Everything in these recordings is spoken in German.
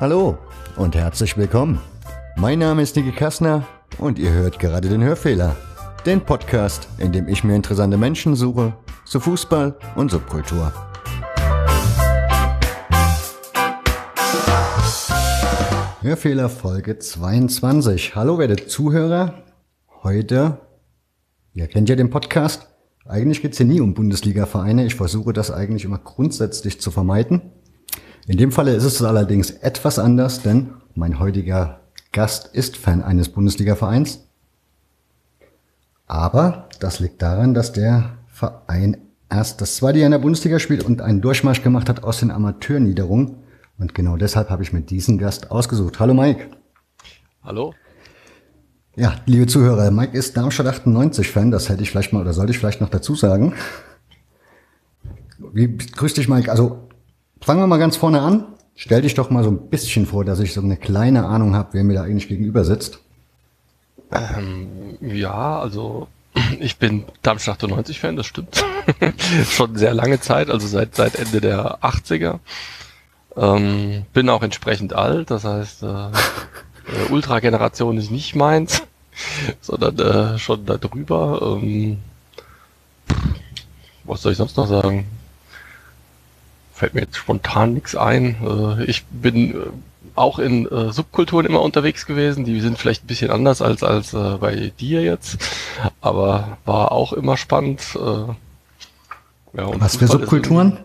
Hallo und herzlich willkommen. Mein Name ist Niki Kassner und ihr hört gerade den Hörfehler. Den Podcast, in dem ich mir interessante Menschen suche zu Fußball und Subkultur. Hörfehler Folge 22. Hallo werte Zuhörer. Heute, ihr kennt ja den Podcast. Eigentlich geht's hier nie um Bundesliga-Vereine. Ich versuche das eigentlich immer grundsätzlich zu vermeiden. In dem Falle ist es allerdings etwas anders, denn mein heutiger Gast ist Fan eines Bundesliga-Vereins. Aber das liegt daran, dass der Verein erst das zweite Jahr in der Bundesliga spielt und einen Durchmarsch gemacht hat aus den Amateurniederungen. Und genau deshalb habe ich mir diesen Gast ausgesucht. Hallo Mike. Hallo. Ja, liebe Zuhörer, Mike ist Darmstadt 98 Fan, das hätte ich vielleicht mal oder sollte ich vielleicht noch dazu sagen. Wie, grüß dich Mike, also fangen wir mal ganz vorne an. Stell dich doch mal so ein bisschen vor, dass ich so eine kleine Ahnung habe, wer mir da eigentlich gegenüber sitzt. Ähm, ja, also ich bin Darmstadt 98 Fan, das stimmt. Schon sehr lange Zeit, also seit, seit Ende der 80er. Ähm, bin auch entsprechend alt, das heißt, äh, äh, Ultra-Generation ist nicht meins, sondern äh, schon da drüber. Ähm, was soll ich sonst noch sagen? Fällt mir jetzt spontan nichts ein. Äh, ich bin äh, auch in äh, Subkulturen immer unterwegs gewesen. Die sind vielleicht ein bisschen anders als als äh, bei dir jetzt, aber war auch immer spannend. Äh, ja, Was für Subkulturen?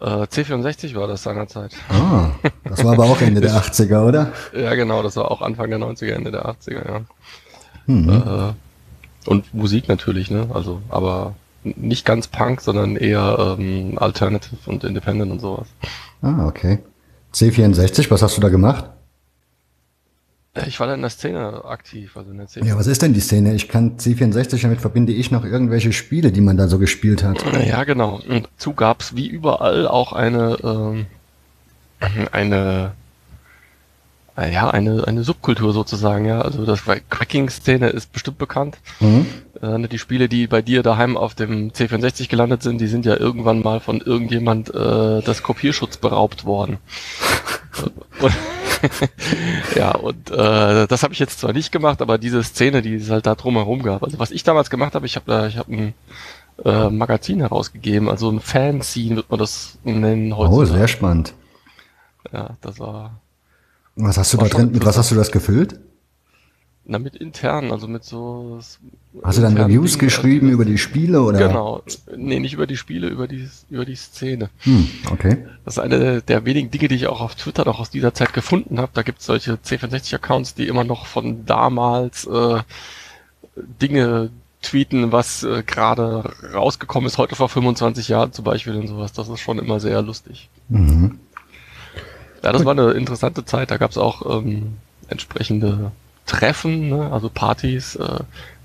Äh, C64 war das seinerzeit. Ah, das war aber auch Ende der 80er, oder? Ja, genau, das war auch Anfang der 90er, Ende der 80er, ja. Mhm. Äh, und Musik natürlich, ne? Also, aber nicht ganz Punk, sondern eher ähm, Alternative und Independent und sowas. Ah, okay. C64, was hast du da gemacht? Ich war da in der Szene aktiv, also in der Szene. Ja, was ist denn die Szene? Ich kann C64, damit verbinde ich noch irgendwelche Spiele, die man da so gespielt hat. Ja, genau. Und zu gab's wie überall auch eine, ähm, eine, äh, ja, eine, eine Subkultur sozusagen, ja. Also das Cracking-Szene ist bestimmt bekannt. Mhm. Äh, ne, die Spiele, die bei dir daheim auf dem C64 gelandet sind, die sind ja irgendwann mal von irgendjemand äh, das Kopierschutz beraubt worden. ja, und äh, das habe ich jetzt zwar nicht gemacht, aber diese Szene, die es halt da drumherum gab. Also was ich damals gemacht habe, ich habe da, ich habe ein äh, Magazin herausgegeben, also ein Fanzine wird man das nennen heute. Oh, sehr spannend. Ja, das war. Was hast du da drin, mit was hast du das gefüllt? Na, mit intern, also mit so. Hast du dann Reviews Dingen, geschrieben also, über die Spiele oder? Genau. Nee, nicht über die Spiele, über die, über die Szene. Hm, okay. Das ist eine der wenigen Dinge, die ich auch auf Twitter noch aus dieser Zeit gefunden habe. Da gibt es solche C64-Accounts, die immer noch von damals äh, Dinge tweeten, was äh, gerade rausgekommen ist, heute vor 25 Jahren zum Beispiel und sowas. Das ist schon immer sehr lustig. Mhm. Ja, das war eine interessante Zeit. Da gab es auch ähm, entsprechende Treffen, ne? also Partys äh,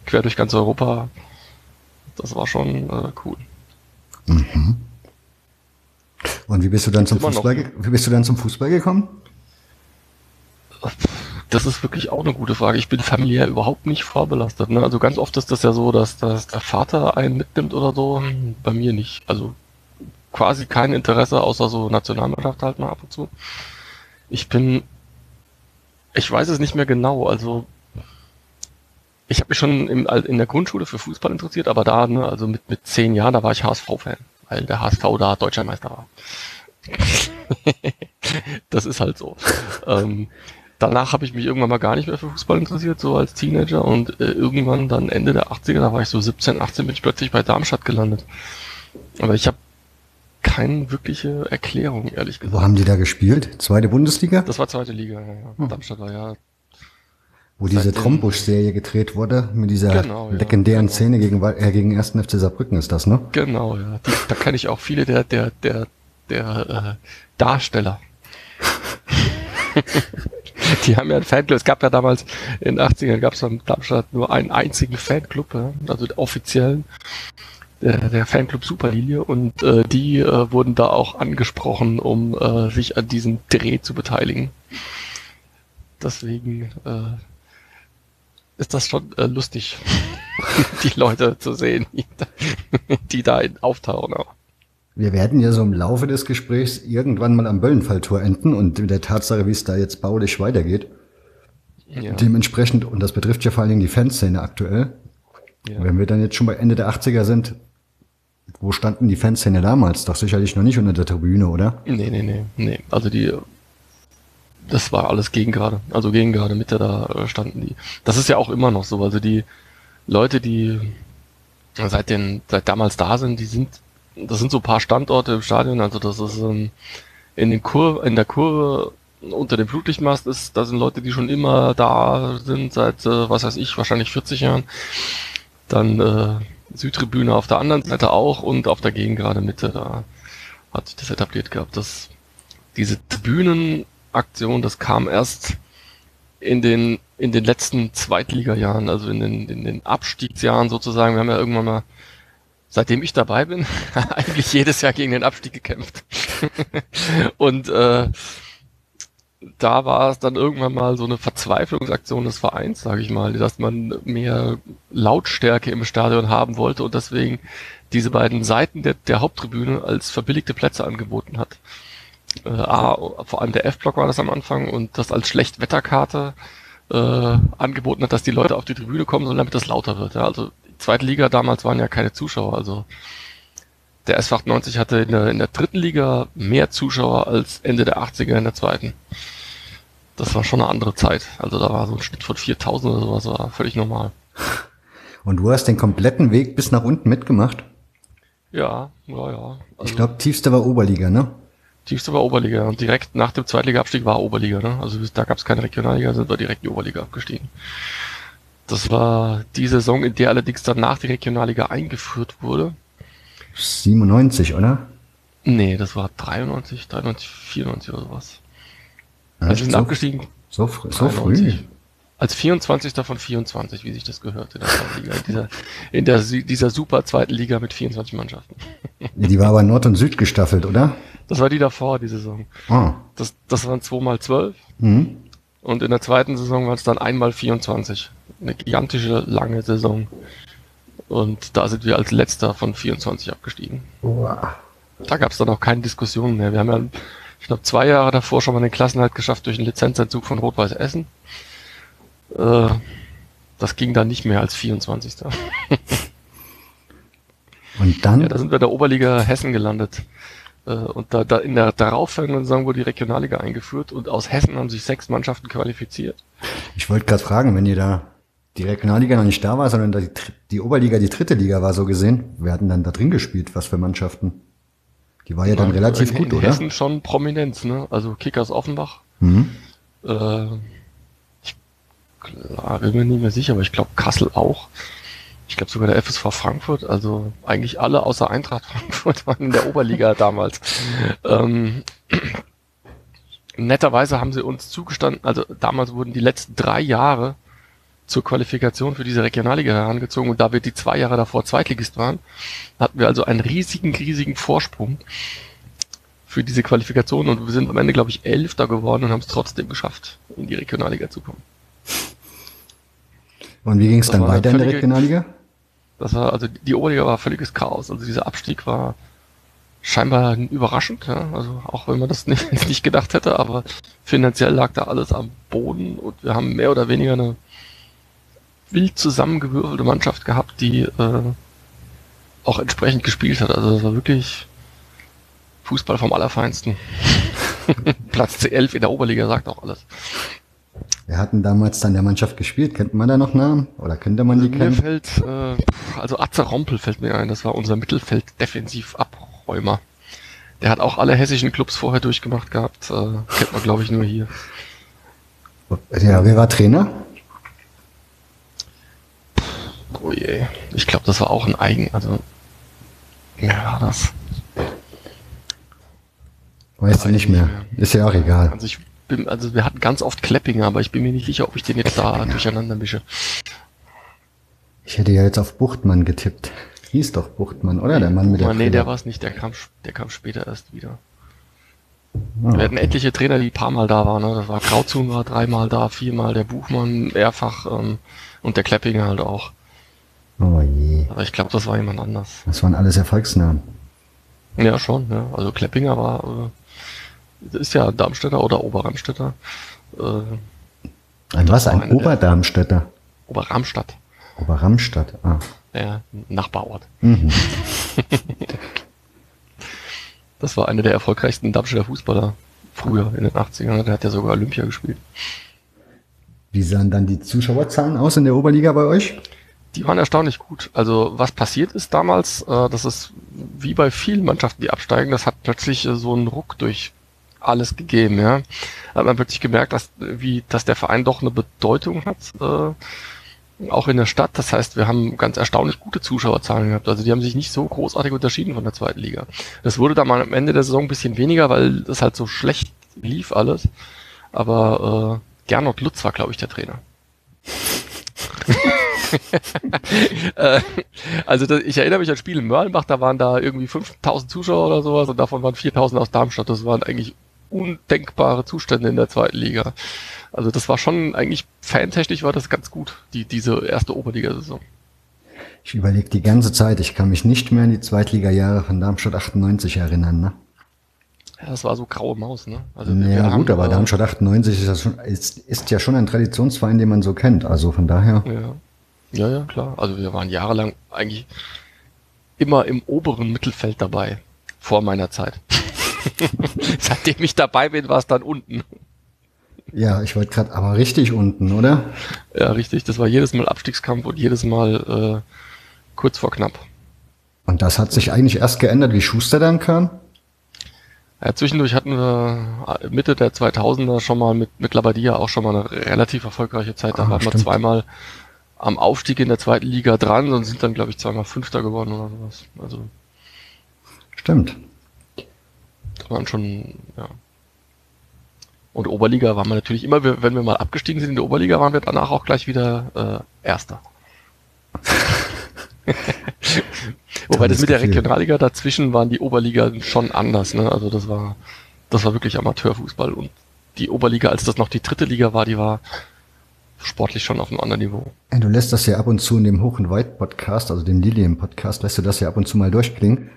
quer durch ganz Europa. Das war schon äh, cool. Mhm. Und wie bist du dann zum Fußball? Wie bist du dann zum Fußball gekommen? Das ist wirklich auch eine gute Frage. Ich bin familiär überhaupt nicht vorbelastet. Ne? Also ganz oft ist das ja so, dass, dass der Vater einen mitnimmt oder so. Bei mir nicht. Also quasi kein Interesse, außer so Nationalmannschaft halt mal ab und zu. Ich bin ich weiß es nicht mehr genau. Also ich habe mich schon im, in der Grundschule für Fußball interessiert, aber da, ne, also mit, mit zehn Jahren, da war ich HSV-Fan, weil der HSV da Deutscher Meister war. das ist halt so. ähm, danach habe ich mich irgendwann mal gar nicht mehr für Fußball interessiert, so als Teenager und äh, irgendwann dann Ende der 80er, da war ich so 17, 18, bin ich plötzlich bei Darmstadt gelandet. Aber ich habe keine wirkliche Erklärung, ehrlich gesagt. Wo haben die da gespielt? Zweite Bundesliga? Das war zweite Liga, ja. ja. Hm. Darmstadt war ja. Wo diese Trombusch-Serie gedreht wurde, mit dieser genau, ja, legendären genau. Szene gegen, äh, gegen 1. FC Saarbrücken ist das, ne? Genau, ja. Die, da kenne ich auch viele der, der, der, der äh, Darsteller. die haben ja ein Fanclub. Es gab ja damals in den 80ern gab es in Darmstadt nur einen einzigen Fanclub, ja, also offiziellen der, der Fanclub Superlinie und äh, die äh, wurden da auch angesprochen, um äh, sich an diesem Dreh zu beteiligen. Deswegen äh, ist das schon äh, lustig, die Leute zu sehen, die da, die da auftauchen auch. Wir werden ja so im Laufe des Gesprächs irgendwann mal am Böllenfalltor enden und mit der Tatsache, wie es da jetzt baulich weitergeht. Ja. Dementsprechend, und das betrifft ja vor allen Dingen die Fanszene aktuell, ja. wenn wir dann jetzt schon bei Ende der 80er sind, wo standen die Fanszene damals? Doch sicherlich noch nicht unter der Tribüne, oder? Nee, nee, nee, nee. Also die, das war alles gegen gerade. Also gegen gerade Mitte da äh, standen die. Das ist ja auch immer noch so. Also die Leute, die seit den, seit damals da sind, die sind, das sind so ein paar Standorte im Stadion. Also das ist ähm, in den Kur, in der Kurve unter dem Flutlichtmast ist, da sind Leute, die schon immer da sind, seit, äh, was weiß ich, wahrscheinlich 40 Jahren. Dann äh, Südtribüne auf der anderen Seite auch und auf der Gegengrade Mitte, da hat sich das etabliert gehabt. Das, diese Tribünenaktion, das kam erst in den, in den letzten Zweitliga-Jahren, also in den, in den Abstiegsjahren sozusagen. Wir haben ja irgendwann mal, seitdem ich dabei bin, eigentlich jedes Jahr gegen den Abstieg gekämpft. und äh, da war es dann irgendwann mal so eine Verzweiflungsaktion des Vereins, sage ich mal, dass man mehr Lautstärke im Stadion haben wollte und deswegen diese beiden Seiten der, der Haupttribüne als verbilligte Plätze angeboten hat. Äh, A, vor allem der F-Block war das am Anfang und das als Schlechtwetterkarte äh, angeboten hat, dass die Leute auf die Tribüne kommen sollen, damit das lauter wird. Ja. Also die zweite Liga damals waren ja keine Zuschauer, also der SV 98 hatte in der, in der dritten Liga mehr Zuschauer als Ende der 80er in der zweiten. Das war schon eine andere Zeit. Also da war so ein Schnitt von 4000 oder sowas, war völlig normal. Und du hast den kompletten Weg bis nach unten mitgemacht? Ja, ja, ja. Also ich glaube, tiefste war Oberliga, ne? Tiefste war Oberliga und direkt nach dem Zweitliga-Abstieg war Oberliga, ne? Also da gab es keine Regionalliga, sind wir direkt in die Oberliga abgestiegen. Das war die Saison, in der allerdings danach die Regionalliga eingeführt wurde. 97, oder? Nee, das war 93, 93, 94 oder sowas. Also wir sind so, abgestiegen. So, fr so früh? Als 24. von 24, wie sich das gehört in der zweiten Liga. In dieser, in der, dieser super zweiten Liga mit 24 Mannschaften. Die war aber Nord und Süd gestaffelt, oder? Das war die davor, die Saison. Ah. Das, das waren 2 mal 12. Mhm. Und in der zweiten Saison waren es dann einmal 24. Eine gigantische, lange Saison. Und da sind wir als letzter von 24 abgestiegen. Wow. Da gab es dann auch keine Diskussion mehr. Wir haben ja, ich glaube, zwei Jahre davor schon mal den Klassenhalt geschafft durch einen Lizenzentzug von Rot-Weiß Essen. Äh, das ging dann nicht mehr als 24. Und dann? Ja, da sind wir in der Oberliga Hessen gelandet. Äh, und da, da in der darauffolgenden Saison wurde die Regionalliga eingeführt und aus Hessen haben sich sechs Mannschaften qualifiziert. Ich wollte gerade fragen, wenn ihr da die Regionalliga noch nicht da war, sondern die, die Oberliga die dritte Liga war so gesehen. Wir hatten dann da drin gespielt, was für Mannschaften. Die war ja, dann relativ in, gut, in oder? Hessen schon Prominenz, ne? Also Kickers Offenbach. Mhm. Äh, ich klar, bin mir nicht mehr sicher, aber ich glaube Kassel auch. Ich glaube sogar der FSV Frankfurt, also eigentlich alle außer Eintracht Frankfurt waren in der Oberliga damals. Ähm, netterweise haben sie uns zugestanden, also damals wurden die letzten drei Jahre zur Qualifikation für diese Regionalliga herangezogen und da wir die zwei Jahre davor Zweitligist waren, hatten wir also einen riesigen, riesigen Vorsprung für diese Qualifikation und wir sind am Ende, glaube ich, Elfter geworden und haben es trotzdem geschafft, in die Regionalliga zu kommen. Und wie ging es dann weiter in der Regionalliga? Das war, also die Oberliga war völliges Chaos. Also dieser Abstieg war scheinbar überraschend, ja. Also auch wenn man das nicht, nicht gedacht hätte, aber finanziell lag da alles am Boden und wir haben mehr oder weniger eine wild zusammengewürfelte Mannschaft gehabt, die äh, auch entsprechend gespielt hat. Also das war wirklich Fußball vom Allerfeinsten. Platz C11 in der Oberliga sagt auch alles. Wir hatten damals dann der Mannschaft gespielt? Kennt man da noch Namen? Oder könnte man die mir kennen? Fällt, äh, also Atze Rompel fällt mir ein. Das war unser Mittelfeld-Defensiv-Abräumer. Der hat auch alle hessischen Clubs vorher durchgemacht gehabt. Äh, kennt man, glaube ich, nur hier. Ja, wer war Trainer? Oh je. Ich glaube, das war auch ein Eigen, also. Wer war das? Weißt du nicht mehr. Ist ja auch egal. Also ich bin, also wir hatten ganz oft Kleppinger, aber ich bin mir nicht sicher, ob ich den jetzt da durcheinander mische. Ich hätte ja jetzt auf Buchtmann getippt. Hieß doch Buchtmann, oder? Der Mann mit der Nee, der war es nicht, der kam, der kam später erst wieder. Ah, wir hatten etliche Trainer, die ein paar Mal da waren. Ne? Das war Krauzun war dreimal da, viermal der Buchmann, mehrfach ähm, und der Kleppinger halt auch. Oh je. Aber ich glaube, das war jemand anders. Das waren alles Erfolgsnamen. Ja, schon. Ja. Also Kleppinger war, äh, ist ja Darmstädter oder Oberramstädter. Äh, ein was? Ein Oberdarmstädter? Oberramstadt. Oberramstadt, ah. Ja, Nachbarort. Mhm. das war einer der erfolgreichsten Darmstädter Fußballer früher in den 80ern. Der hat ja sogar Olympia gespielt. Wie sahen dann die Zuschauerzahlen aus in der Oberliga bei euch? Die waren erstaunlich gut. Also was passiert ist damals, äh, das ist wie bei vielen Mannschaften, die absteigen, das hat plötzlich äh, so einen Ruck durch alles gegeben, ja. Hat man plötzlich gemerkt, dass, wie, dass der Verein doch eine Bedeutung hat, äh, auch in der Stadt. Das heißt, wir haben ganz erstaunlich gute Zuschauerzahlen gehabt. Also die haben sich nicht so großartig unterschieden von der zweiten Liga. Das wurde dann mal am Ende der Saison ein bisschen weniger, weil das halt so schlecht lief alles. Aber äh, Gernot Lutz war, glaube ich, der Trainer. Äh, also das, ich erinnere mich an Spiel in Mörlenbach, da waren da irgendwie 5000 Zuschauer oder sowas und davon waren 4000 aus Darmstadt. Das waren eigentlich undenkbare Zustände in der zweiten Liga. Also das war schon eigentlich fantechnisch war das ganz gut, die, diese erste Oberligasaison. Ich überlege die ganze Zeit, ich kann mich nicht mehr an die Zweitliga-Jahre von Darmstadt 98 erinnern, ne? Ja, das war so graue Maus, ne? Also ja, gut, aber Darmstadt 98 ist, schon, ist, ist, ja schon ein Traditionsverein, den man so kennt. Also von daher. Ja. Ja, ja, klar. Also wir waren jahrelang eigentlich immer im oberen Mittelfeld dabei. Vor meiner Zeit. Seitdem ich dabei bin, war es dann unten. Ja, ich wollte gerade, aber richtig unten, oder? Ja, richtig. Das war jedes Mal Abstiegskampf und jedes Mal äh, kurz vor knapp. Und das hat sich eigentlich erst geändert, wie Schuster dann kam? Ja, zwischendurch hatten wir äh, Mitte der 2000er schon mal mit, mit Labadia auch schon mal eine relativ erfolgreiche Zeit. Da ah, waren wir zweimal am Aufstieg in der zweiten Liga dran und sind dann, glaube ich, zweimal Fünfter geworden oder sowas. Also. Stimmt. Das waren schon, ja. Und Oberliga waren wir natürlich immer, wenn wir mal abgestiegen sind in der Oberliga, waren wir danach auch gleich wieder äh, Erster. Wobei das mit der Regionalliga dazwischen waren die Oberliga schon anders. Ne? Also das war, das war wirklich Amateurfußball. Und die Oberliga, als das noch die dritte Liga war, die war sportlich schon auf einem anderen Niveau. Du lässt das ja ab und zu in dem Hoch- und Weit-Podcast, also dem Lilien-Podcast, lässt du das ja ab und zu mal durchklingen.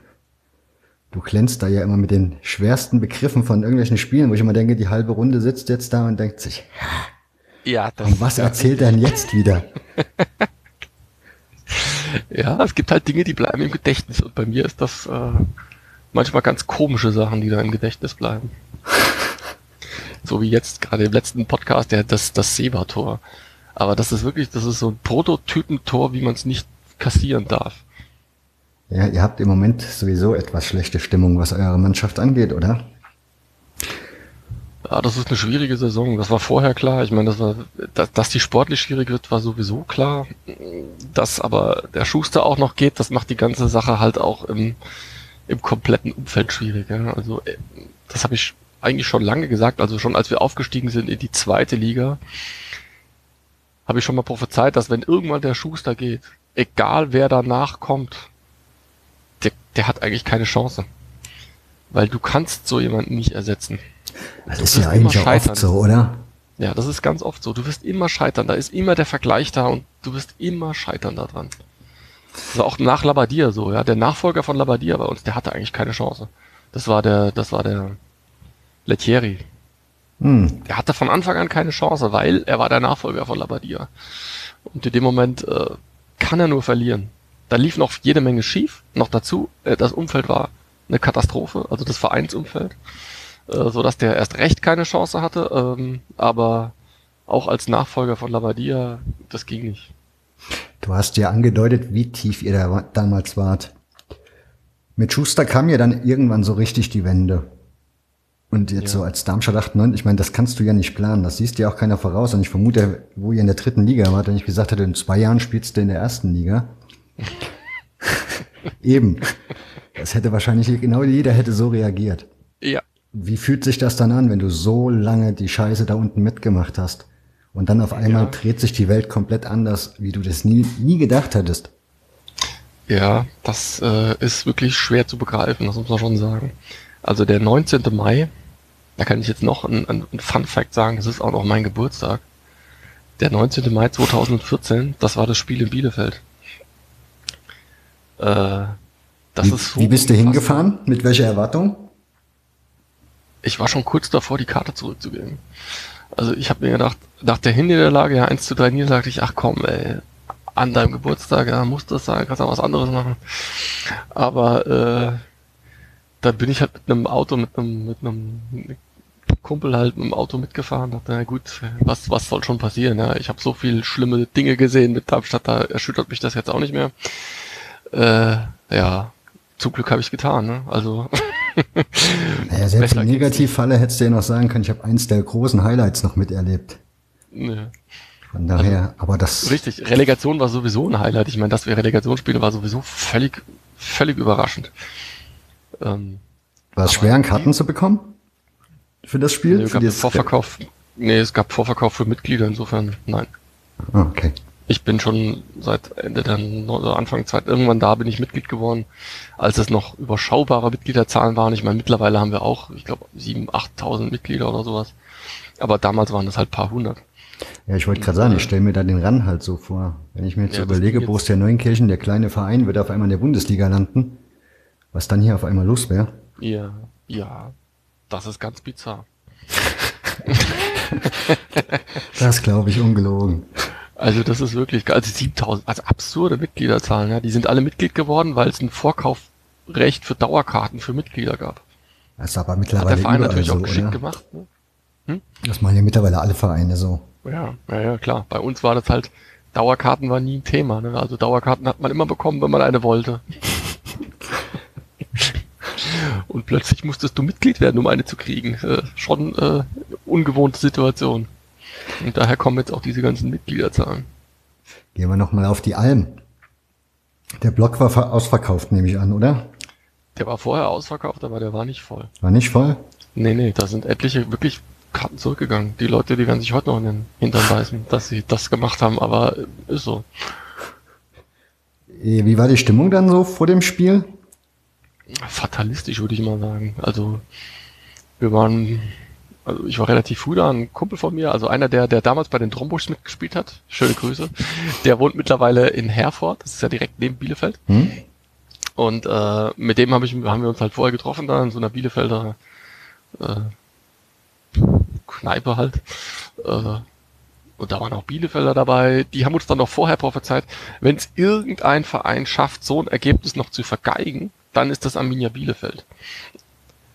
Du glänzt da ja immer mit den schwersten Begriffen von irgendwelchen Spielen, wo ich immer denke, die halbe Runde sitzt jetzt da und denkt sich, ja, das und was erzählt er denn jetzt wieder? ja, es gibt halt Dinge, die bleiben im Gedächtnis. Und bei mir ist das äh, manchmal ganz komische Sachen, die da im Gedächtnis bleiben. so wie jetzt gerade im letzten Podcast, der das, das Seba-Tor. Aber das ist wirklich, das ist so ein Prototypentor, wie man es nicht kassieren darf. Ja, ihr habt im Moment sowieso etwas schlechte Stimmung, was eure Mannschaft angeht, oder? Ja, das ist eine schwierige Saison. Das war vorher klar. Ich meine, das war, dass, dass die sportlich schwierig wird, war sowieso klar. Dass aber der Schuster auch noch geht, das macht die ganze Sache halt auch im, im kompletten Umfeld schwierig. Ja. Also äh, das habe ich eigentlich schon lange gesagt. Also schon als wir aufgestiegen sind in die zweite Liga, habe ich schon mal prophezeit, dass wenn irgendwann der Schuster geht, egal wer danach kommt, der, der hat eigentlich keine Chance. Weil du kannst so jemanden nicht ersetzen. Das ist ja eigentlich auch oft so, oder? Ja, das ist ganz oft so. Du wirst immer scheitern. Da ist immer der Vergleich da und du wirst immer scheitern daran. Das war auch nach Labadia so, ja. Der Nachfolger von Labadia bei uns, der hatte eigentlich keine Chance. Das war der, das war der Lettieri. Hm. Der hatte von Anfang an keine Chance, weil er war der Nachfolger von Labadia. Und in dem Moment äh, kann er nur verlieren. Da lief noch jede Menge schief. Noch dazu, äh, das Umfeld war eine Katastrophe, also das Vereinsumfeld äh, so dass der erst recht keine Chance hatte, ähm, aber auch als Nachfolger von Labadia, das ging nicht. Du hast ja angedeutet, wie tief ihr da damals wart. Mit Schuster kam ja dann irgendwann so richtig die Wende. Und jetzt ja. so als Darmstadt 98, ich meine, das kannst du ja nicht planen. Das siehst dir auch keiner voraus. Und ich vermute, wo ihr in der dritten Liga wart, wenn ich gesagt hätte, in zwei Jahren spielst du in der ersten Liga. Eben. Das hätte wahrscheinlich genau jeder hätte so reagiert. Ja. Wie fühlt sich das dann an, wenn du so lange die Scheiße da unten mitgemacht hast? Und dann auf einmal ja. dreht sich die Welt komplett anders, wie du das nie, nie gedacht hättest. Ja, das äh, ist wirklich schwer zu begreifen, das muss man schon sagen. Also der 19. Mai, da kann ich jetzt noch ein, ein, ein Fun Fact sagen, das ist auch noch mein Geburtstag. Der 19. Mai 2014, das war das Spiel in Bielefeld. Äh, Das wie, ist so wie bist du hingefahren? Mit welcher Erwartung? Ich war schon kurz davor, die Karte zurückzugeben. Also ich habe mir gedacht, nach der Hinniederlage, ja 1 zu 3 Niederlage, ich, ach komm, ey, an deinem Geburtstag, ja, muss das sein, kannst auch was anderes machen. Aber äh, dann bin ich halt mit einem Auto, mit einem, mit einem Kumpel halt mit dem Auto mitgefahren, dachte, na gut, was, was soll schon passieren? Ja, ich habe so viel schlimme Dinge gesehen mit Darmstadt, da erschüttert mich das jetzt auch nicht mehr. Äh, ja, zum Glück habe ich getan, ne? Also Naja, selbst im Negativfalle hättest du ja noch sagen können, ich habe eins der großen Highlights noch miterlebt. ne. Von daher, aber das, Richtig, Relegation war sowieso ein Highlight. Ich meine, dass wir Relegation spielen, war sowieso völlig, völlig überraschend. Ähm, war es schwer, Karten zu bekommen? Für das Spiel? nee, es Für gab Vorverkauf. Nee, es gab Vorverkauf für Mitglieder, insofern nein. Ah, okay. Ich bin schon seit Ende der No- oder Anfang Zeit irgendwann da bin ich Mitglied geworden, als es noch überschaubare Mitgliederzahlen waren. Ich meine, mittlerweile haben wir auch, ich glaube, 7.000, 8.000 Mitglieder oder sowas. Aber damals waren das halt paar hundert. Ja, ich wollte gerade sagen, ich stelle mir da den Ran halt so vor. Wenn ich mir jetzt Ja, überlege, Borussia Neunkirchen, der kleine Verein, wird auf einmal in der Bundesliga landen, was dann hier auf einmal los wäre. Ja, ja, das ist ganz bizarr. Das glaube ich ungelogen. Also das ist wirklich, also 7000, also absurde Mitgliederzahlen, ja. Die sind alle Mitglied geworden, weil es ein Vorkaufrecht für Dauerkarten für Mitglieder gab. Das ist aber Hat mittlerweile der Verein natürlich so, auch geschickt oder? gemacht. Ne? Das machen ja mittlerweile alle Vereine so. Ja, ja, ja, klar. Bei uns war das halt, Dauerkarten war nie ein Thema. Ne? Also Dauerkarten hat man immer bekommen, wenn man eine wollte. Und plötzlich musstest du Mitglied werden, um eine zu kriegen. Äh, schon äh, ungewohnte Situation. Und daher kommen jetzt auch diese ganzen Mitgliederzahlen. Gehen wir nochmal auf die Alm. Der Block war ver- ausverkauft, nehme ich an, oder? Der war vorher ausverkauft, aber der war nicht voll. War nicht voll? Nee, nee, da sind etliche wirklich Karten zurückgegangen. Die Leute, die werden sich heute noch in den Hintern beißen, dass sie das gemacht haben, aber äh, ist so. Eh, Wie war die Stimmung dann so vor dem Spiel? Fatalistisch, würde ich mal sagen. Also, wir waren, also ich war relativ früh da, ein Kumpel von mir, also einer, der, der damals bei den Trombuschs mitgespielt hat, schöne Grüße, der wohnt mittlerweile in Herford, das ist ja direkt neben Bielefeld. Hm? Und äh, mit dem hab ich, haben wir uns halt vorher getroffen, da in so einer Bielefelder äh, Kneipe halt. Äh, und da waren auch Bielefelder dabei. Die haben uns dann noch vorher prophezeit, wenn es irgendein Verein schafft, so ein Ergebnis noch zu vergeigen, dann ist das Arminia Bielefeld.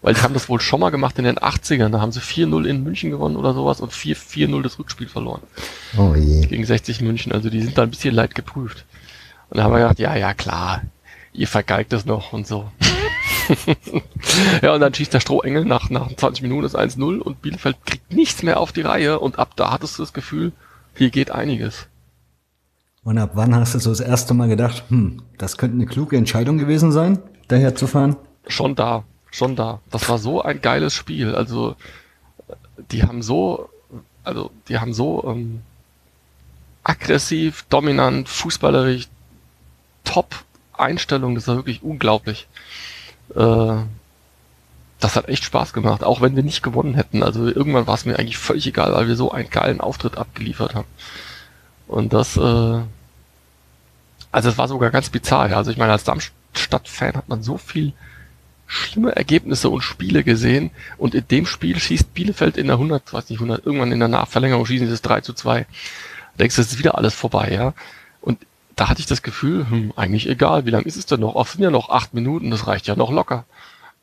Weil die haben das wohl schon mal gemacht in den 80ern. Da haben sie 4-0 in München gewonnen oder sowas und 4-4-0 das Rückspiel verloren Oh je. gegen 60 München. Also die sind da ein bisschen leid geprüft. Und da haben wir gedacht, ja, ja, klar, ihr vergeigt es noch und so. ja, und dann schießt der Strohengel nach, nach 20 Minuten das 1-0 und Bielefeld kriegt nichts mehr auf die Reihe und ab da hattest du das Gefühl, hier geht einiges. Und ab wann hast du so das erste Mal gedacht, hm, das könnte eine kluge Entscheidung gewesen sein, daher zu fahren? Schon da, schon da. Das war so ein geiles Spiel. Also, die haben so, also, die haben so ähm, aggressiv, dominant, fußballerisch, top Einstellung. Das war wirklich unglaublich. Äh, das hat echt Spaß gemacht, auch wenn wir nicht gewonnen hätten. Also irgendwann war es mir eigentlich völlig egal, weil wir so einen geilen Auftritt abgeliefert haben. Und das, äh, also es war sogar ganz bizarr. Ja. Also ich meine, als Darmstadt-Fan hat man so viel schlimme Ergebnisse und Spiele gesehen und in dem Spiel schießt Bielefeld in der 100, weiß nicht, 100, irgendwann in der Nachverlängerung schießen sie das 3 zu 2. Da denkst du, es ist wieder alles vorbei, ja. Und da hatte ich das Gefühl, hm, eigentlich egal, wie lang ist es denn noch? Oft sind ja noch acht Minuten, das reicht ja noch locker.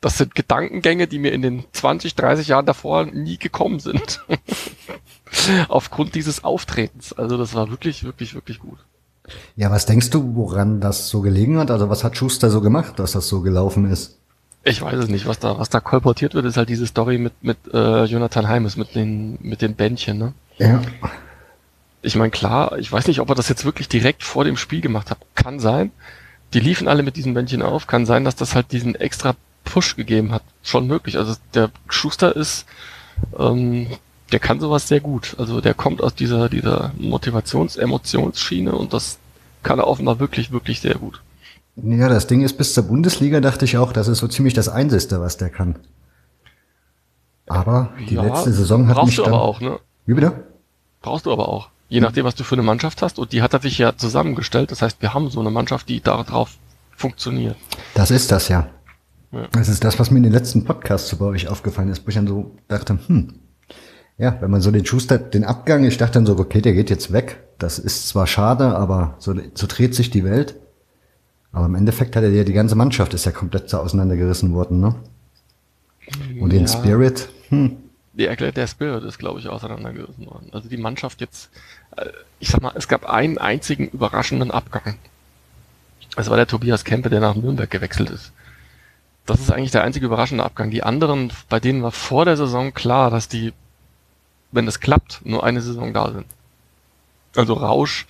Das sind Gedankengänge, die mir in den 20, 30 Jahren davor nie gekommen sind. Aufgrund dieses Auftretens. Also das war wirklich, wirklich, wirklich gut. Ja, was denkst du, woran das so gelegen hat? Also was hat Schuster so gemacht, dass das so gelaufen ist? Ich weiß es nicht, was da, was da kolportiert wird, ist halt diese Story mit, mit äh, Jonathan Heimes, mit den, mit den Bändchen, ne? Ja. Ich meine, klar, ich weiß nicht, ob er das jetzt wirklich direkt vor dem Spiel gemacht hat. Kann sein. Die liefen alle mit diesen Bändchen auf. Kann sein, dass das halt diesen extra Push gegeben hat. Schon möglich. Also der Schuster ist, ähm, der kann sowas sehr gut. Also der kommt aus dieser, dieser Motivations-Emotionsschiene und das kann er offenbar wirklich, wirklich sehr gut. Ja, das Ding ist, bis zur Bundesliga dachte ich auch, das ist so ziemlich das Einzige, was der kann. Aber die Ja, letzte Saison hat brauchst mich du dann... aber auch, ne? Wie bitte? Brauchst du aber auch. Je nachdem, was du für eine Mannschaft hast. Und die hat er sich ja zusammengestellt. Das heißt, wir haben so eine Mannschaft, die darauf funktioniert. Das ist das ja. ja. Das ist das, was mir in den letzten Podcasts bei euch aufgefallen ist, wo ich dann so dachte, hm, ja, wenn man so den Schuster, den Abgang, ich dachte dann so, okay, der geht jetzt weg. Das ist zwar schade, aber so, so dreht sich die Welt. Aber im Endeffekt hat er ja die ganze Mannschaft ist ja komplett auseinandergerissen worden, ne? Und den ja. Spirit, hm. Der, der Spirit ist, glaube ich, auseinandergerissen worden. Also die Mannschaft jetzt, äh, ich sag mal, es gab einen einzigen überraschenden Abgang. Es war der Tobias Kempe, der nach Nürnberg gewechselt ist. Das ist eigentlich der einzige überraschende Abgang. Die anderen, bei denen war vor der Saison klar, dass die, wenn es klappt, nur eine Saison da sind. Also Rausch,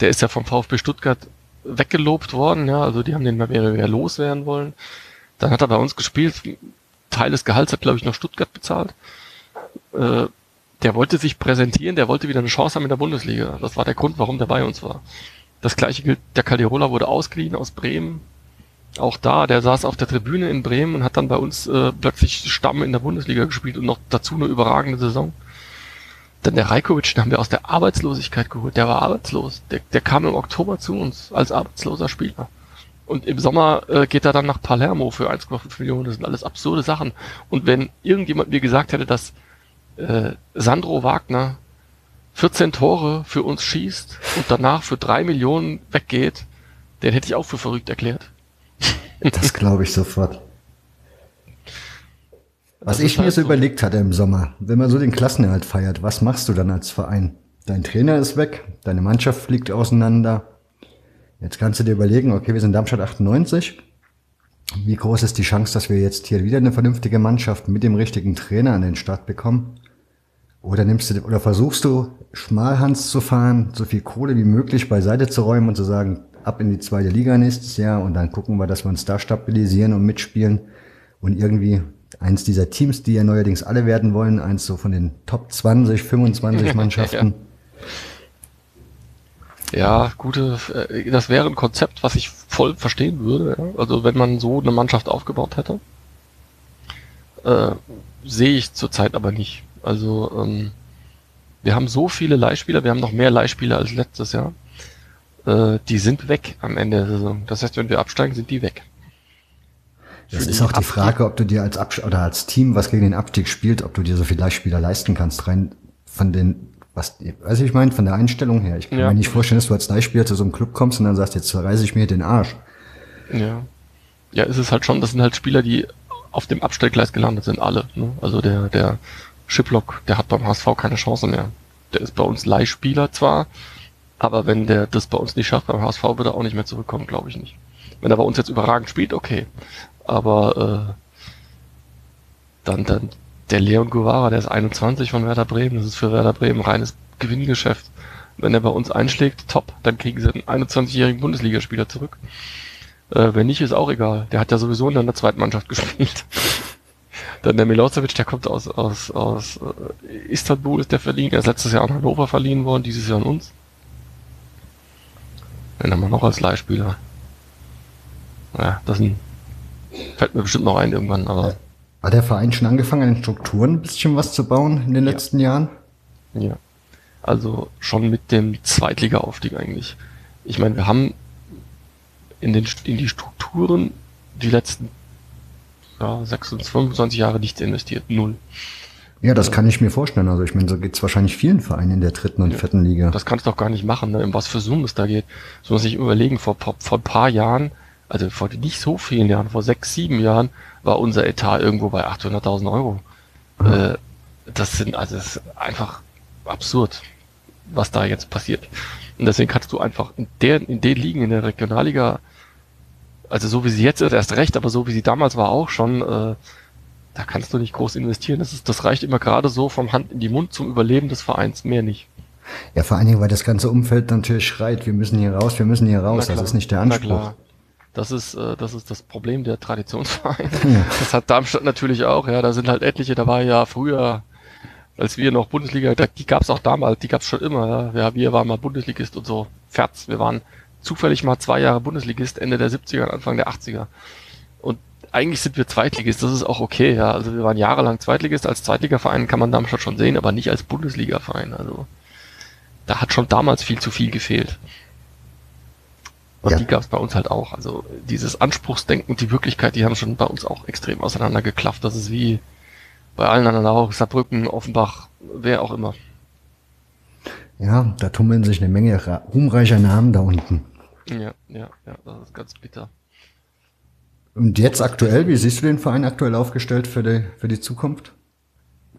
der ist ja vom VfB Stuttgart weggelobt worden, ja, also die haben den mal wieder loswerden wollen. Dann hat er bei uns gespielt, Teil des Gehalts hat, glaube ich, noch Stuttgart bezahlt. Äh, der wollte sich präsentieren, der wollte wieder eine Chance haben in der Bundesliga. Das war der Grund, warum der bei uns war. Das gleiche gilt, der Calderola wurde ausgeliehen aus Bremen. Auch da, der saß auf der Tribüne in Bremen und hat dann bei uns äh, plötzlich Stamm in der Bundesliga gespielt und noch dazu eine überragende Saison. Dann der Rajkovic, den haben wir aus der Arbeitslosigkeit geholt. Der war arbeitslos. Der, der kam im Oktober zu uns als arbeitsloser Spieler. Und im Sommer äh, geht er dann nach Palermo für 1,5 Millionen. Das sind alles absurde Sachen. Und wenn irgendjemand mir gesagt hätte, dass äh, Sandro Wagner 14 Tore für uns schießt und danach für drei Millionen weggeht, den hätte ich auch für verrückt erklärt. Das glaube ich sofort. Was ich mir halt so überlegt hatte im Sommer, wenn man so den Klassenerhalt feiert, was machst du dann als Verein? Dein Trainer ist weg, deine Mannschaft fliegt auseinander. Jetzt kannst du dir überlegen, okay, wir sind Darmstadt 98. Wie groß ist die Chance, dass wir jetzt hier wieder eine vernünftige Mannschaft mit dem richtigen Trainer an den Start bekommen? Oder nimmst du, oder versuchst du, Schmalhans zu fahren, so viel Kohle wie möglich beiseite zu räumen und zu sagen, ab in die zweite Liga nächstes Jahr und dann gucken wir, dass wir uns da stabilisieren und mitspielen und irgendwie eins dieser Teams, die ja neuerdings alle werden wollen, eins so von den Top 20, 25 Mannschaften. ja. ja, gute, äh, das wäre ein Konzept, was ich voll verstehen würde. Ja? Also wenn man so eine Mannschaft aufgebaut hätte, äh, sehe ich zurzeit aber nicht. Also ähm, wir haben so viele Leihspieler, wir haben noch mehr Leihspieler als letztes Jahr. Äh, die sind weg am Ende der Saison. Das heißt, wenn wir absteigen, sind die weg. Das ist auch die Frage, ob du dir als Abs oder als Team, was gegen den Abstieg spielt, ob du dir so viel Leihspieler leisten kannst, rein von den, was, weiß ich meine, von der Einstellung her. Ich kann ja. mir nicht vorstellen, dass du als Leihspieler zu so einem Club kommst und dann sagst, jetzt zerreiße ich mir den Arsch. Ja. Ja, ist es halt schon, das sind halt Spieler, die auf dem Abstellgleis gelandet sind, alle. Ne? Also der, der Shiplock, der hat beim HSV keine Chance mehr. Der ist bei uns Leihspieler zwar, aber wenn der das bei uns nicht schafft beim HSV, wird er auch nicht mehr zurückkommen, glaube ich nicht. Wenn er bei uns jetzt überragend spielt, okay. Aber äh, dann, dann der Leon Guevara, der ist 21 von Werder Bremen, das ist für Werder Bremen reines Gewinngeschäft. Wenn er bei uns einschlägt, top, dann kriegen sie einen 21-jährigen Bundesligaspieler zurück. Äh, wenn nicht, ist auch egal. Der hat ja sowieso in der zweiten Mannschaft gespielt. dann der Milosevic, der kommt aus, aus, aus äh, Istanbul, ist der verliehen. Er ist letztes Jahr an Hannover verliehen worden, dieses Jahr an uns. Wen haben wir noch als Leihspieler? Ja, das sind Fällt mir bestimmt noch ein irgendwann, aber. Hat der Verein schon angefangen, an den Strukturen ein bisschen was zu bauen in den ja. letzten Jahren? Ja. Also schon mit dem Zweitliga-Aufstieg eigentlich. Ich meine, wir haben in, den, in die Strukturen die letzten ja, 26, 25 Jahre nichts investiert. Null. Ja, das kann ich mir vorstellen. Also ich meine, so geht es wahrscheinlich vielen Vereinen in der dritten und ja, vierten Liga. Das kannst du doch gar nicht machen, ne? was für Summen es da geht. So muss ich überlegen, vor, vor ein paar Jahren also vor nicht so vielen Jahren, vor sechs, sieben Jahren, war unser Etat irgendwo bei 800.000 Euro. Äh, das sind, also das ist einfach absurd, was da jetzt passiert. Und deswegen kannst du einfach in der, in den Ligen in der Regionalliga, also so wie sie jetzt ist, erst recht, aber so wie sie damals war auch schon, äh, da kannst du nicht groß investieren. Das ist, das reicht immer gerade so vom Hand in die Mund zum Überleben des Vereins, mehr nicht. Ja, vor allen Dingen, weil das ganze Umfeld natürlich schreit, wir müssen hier raus, wir müssen hier raus. Das ist nicht der Anspruch. Das ist, äh, das ist das Problem der Traditionsvereine. Ja. Das hat Darmstadt natürlich auch, ja. Da sind halt etliche, da war ja früher, als wir noch Bundesliga, da, die gab's auch damals, die gab's schon immer, ja. ja. Wir waren mal Bundesligist und so. Ferz. Wir waren zufällig mal zwei Jahre Bundesligist, Ende der 70er, Anfang der 80er. Und eigentlich sind wir Zweitligist, das ist auch okay, ja. Also wir waren jahrelang Zweitligist. Als Zweitligaverein kann man Darmstadt schon sehen, aber nicht als Bundesligaverein. Also da hat schon damals viel zu viel gefehlt. Und ja. die gab es bei uns halt auch. Also dieses Anspruchsdenken und die Wirklichkeit, die haben schon bei uns auch extrem auseinandergeklafft. Das ist wie bei allen anderen auch, Saarbrücken, Offenbach, wer auch immer. Ja, da tummeln sich eine Menge ruhmreicher Namen da unten. Ja, ja, ja, das ist ganz bitter. Und jetzt aktuell, wie siehst du den Verein aktuell aufgestellt für die, für die Zukunft?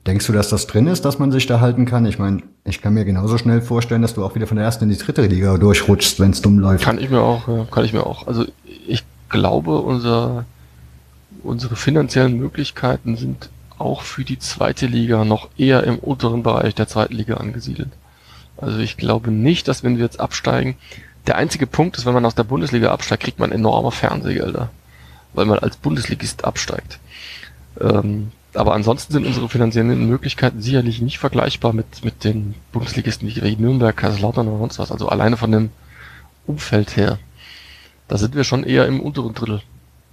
Denkst du, dass das drin ist, dass man sich da halten kann? Ich meine, ich kann mir genauso schnell vorstellen, dass du auch wieder von der ersten in die dritte Liga durchrutschst, wenn es dumm läuft. Kann ich mir auch, ja, kann ich mir auch. Also ich glaube, unser, unsere finanziellen Möglichkeiten sind auch für die zweite Liga noch eher im unteren Bereich der zweiten Liga angesiedelt. Also ich glaube nicht, dass wenn wir jetzt absteigen, der einzige Punkt ist, wenn man aus der Bundesliga absteigt, kriegt man enorme Fernsehgelder, weil man als Bundesligist absteigt. Ähm, aber ansonsten sind unsere finanziellen Möglichkeiten sicherlich nicht vergleichbar mit, mit den Bundesligisten wie Nürnberg, Kaiserslautern oder sonst was. Also alleine von dem Umfeld her. Da sind wir schon eher im unteren Drittel.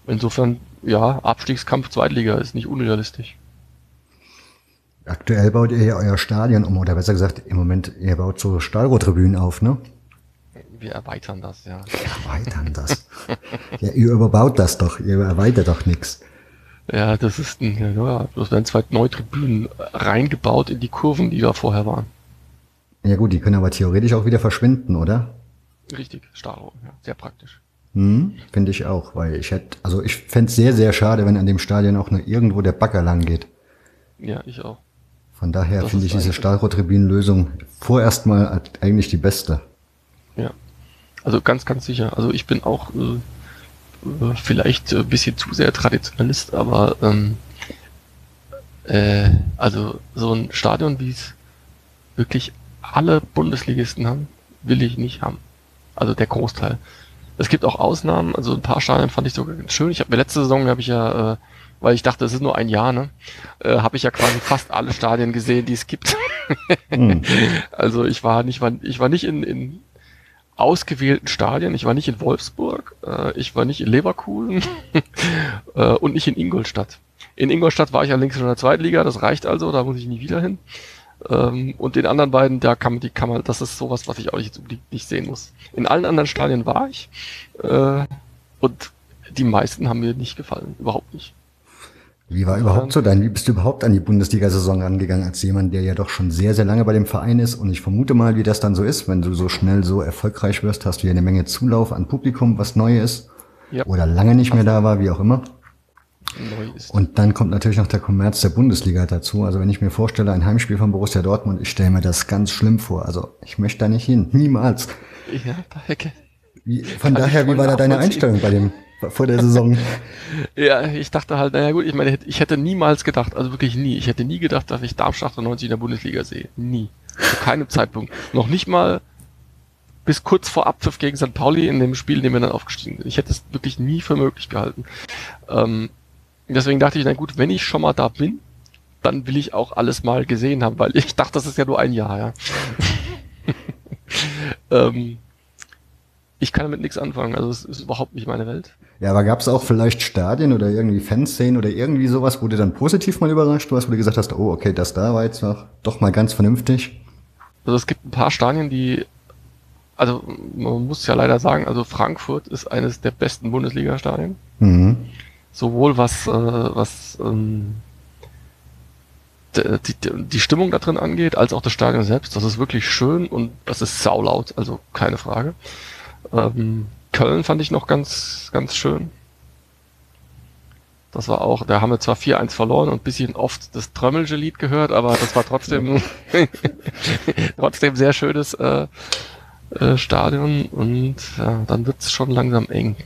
Insofern, ja, Abstiegskampf Zweitliga ist nicht unrealistisch. Aktuell baut ihr ja euer Stadion um, oder besser gesagt, im Moment, ihr baut so Stahlrohrtribünen auf, ne? Wir erweitern das, ja. Erweitern das. ja, ihr überbaut das doch, ihr erweitert doch nichts. Ja, das ist ein, ja, das werden zwei neue Tribünen reingebaut in die Kurven, die da vorher waren. Ja gut, die können aber theoretisch auch wieder verschwinden, oder? Richtig, Stahlrohr, ja, sehr praktisch. Hm, finde ich auch, weil ich hätte, also ich fände es sehr, sehr schade, wenn an dem Stadion auch nur irgendwo der Bagger lang geht. Ja, ich auch. Von daher finde ich diese Stahlrohrtribünenlösung vorerst mal eigentlich die beste. Ja, also ganz, ganz sicher. Also ich bin auch äh, vielleicht ein bisschen zu sehr Traditionalist, aber ähm, äh, also so ein Stadion, wie es wirklich alle Bundesligisten haben, will ich nicht haben. Also der Großteil. Es gibt auch Ausnahmen, also ein paar Stadien fand ich sogar ganz schön. Ich habe mir letzte Saison habe ich ja äh, weil ich dachte, es ist nur ein Jahr, ne? Äh, habe ich ja quasi fast alle Stadien gesehen, die es gibt. mhm. Also ich war nicht, war, ich war nicht in, in ausgewählten Stadien. Ich war nicht in Wolfsburg, äh, ich war nicht in Leverkusen äh, und nicht in Ingolstadt. In Ingolstadt war ich allerdings schon in der Zweitliga, das reicht also, da muss ich nie wieder hin. Ähm, und den anderen beiden, da kann man die kann man, das ist sowas, was ich auch nicht, nicht sehen muss. In allen anderen Stadien war ich äh, und die meisten haben mir nicht gefallen, überhaupt nicht. Wie war überhaupt so dein, wie bist du überhaupt an die Bundesliga-Saison rangegangen als jemand, der ja doch schon sehr, sehr lange bei dem Verein ist? Und ich vermute mal, wie das dann so ist, wenn du so schnell so erfolgreich wirst, hast du ja eine Menge Zulauf an Publikum, was neu ist. Ja. Oder lange nicht mehr da war, wie auch immer. Neu ist. Und dann kommt natürlich noch der Kommerz der Bundesliga dazu. Also wenn ich mir vorstelle, ein Heimspiel von Borussia Dortmund, ich stelle mir das ganz schlimm vor. Also ich möchte da nicht hin. Niemals. Ja, daher, wie, von daher, wie war da deine Einstellung bei dem vor der Saison. ja, ich dachte halt, naja gut, ich meine, ich hätte niemals gedacht, also wirklich nie, ich hätte nie gedacht, dass ich Darmstadt 90 in der Bundesliga sehe. Nie. Zu keinem Zeitpunkt. Noch nicht mal bis kurz vor Abpfiff gegen St. Pauli in dem Spiel, in dem wir dann aufgestiegen sind. Ich hätte es wirklich nie für möglich gehalten. Ähm, deswegen dachte ich, na gut, wenn ich schon mal da bin, dann will ich auch alles mal gesehen haben, weil ich dachte, das ist ja nur ein Jahr, ja. ähm, ich kann damit nichts anfangen. Also es ist überhaupt nicht meine Welt. Ja, aber gab es auch vielleicht Stadien oder irgendwie Fanszenen oder irgendwie sowas, wo du dann positiv mal überrascht warst, wo du gesagt hast, oh, okay, das da war jetzt noch, doch mal ganz vernünftig? Also es gibt ein paar Stadien, die, also man muss ja leider sagen, also Frankfurt ist eines der besten Bundesliga-Stadien. Mhm. Sowohl was, äh, was ähm, die, die, die Stimmung da drin angeht, als auch das Stadion selbst. Das ist wirklich schön und das ist saulaut, also keine Frage. Ähm, Köln fand ich noch ganz, ganz schön. Das war auch, da haben wir zwar 4-1 verloren und bisschen oft das Trömmelsche Lied gehört, aber das war trotzdem, trotzdem sehr schönes äh, äh, Stadion und ja, dann wird's schon langsam eng.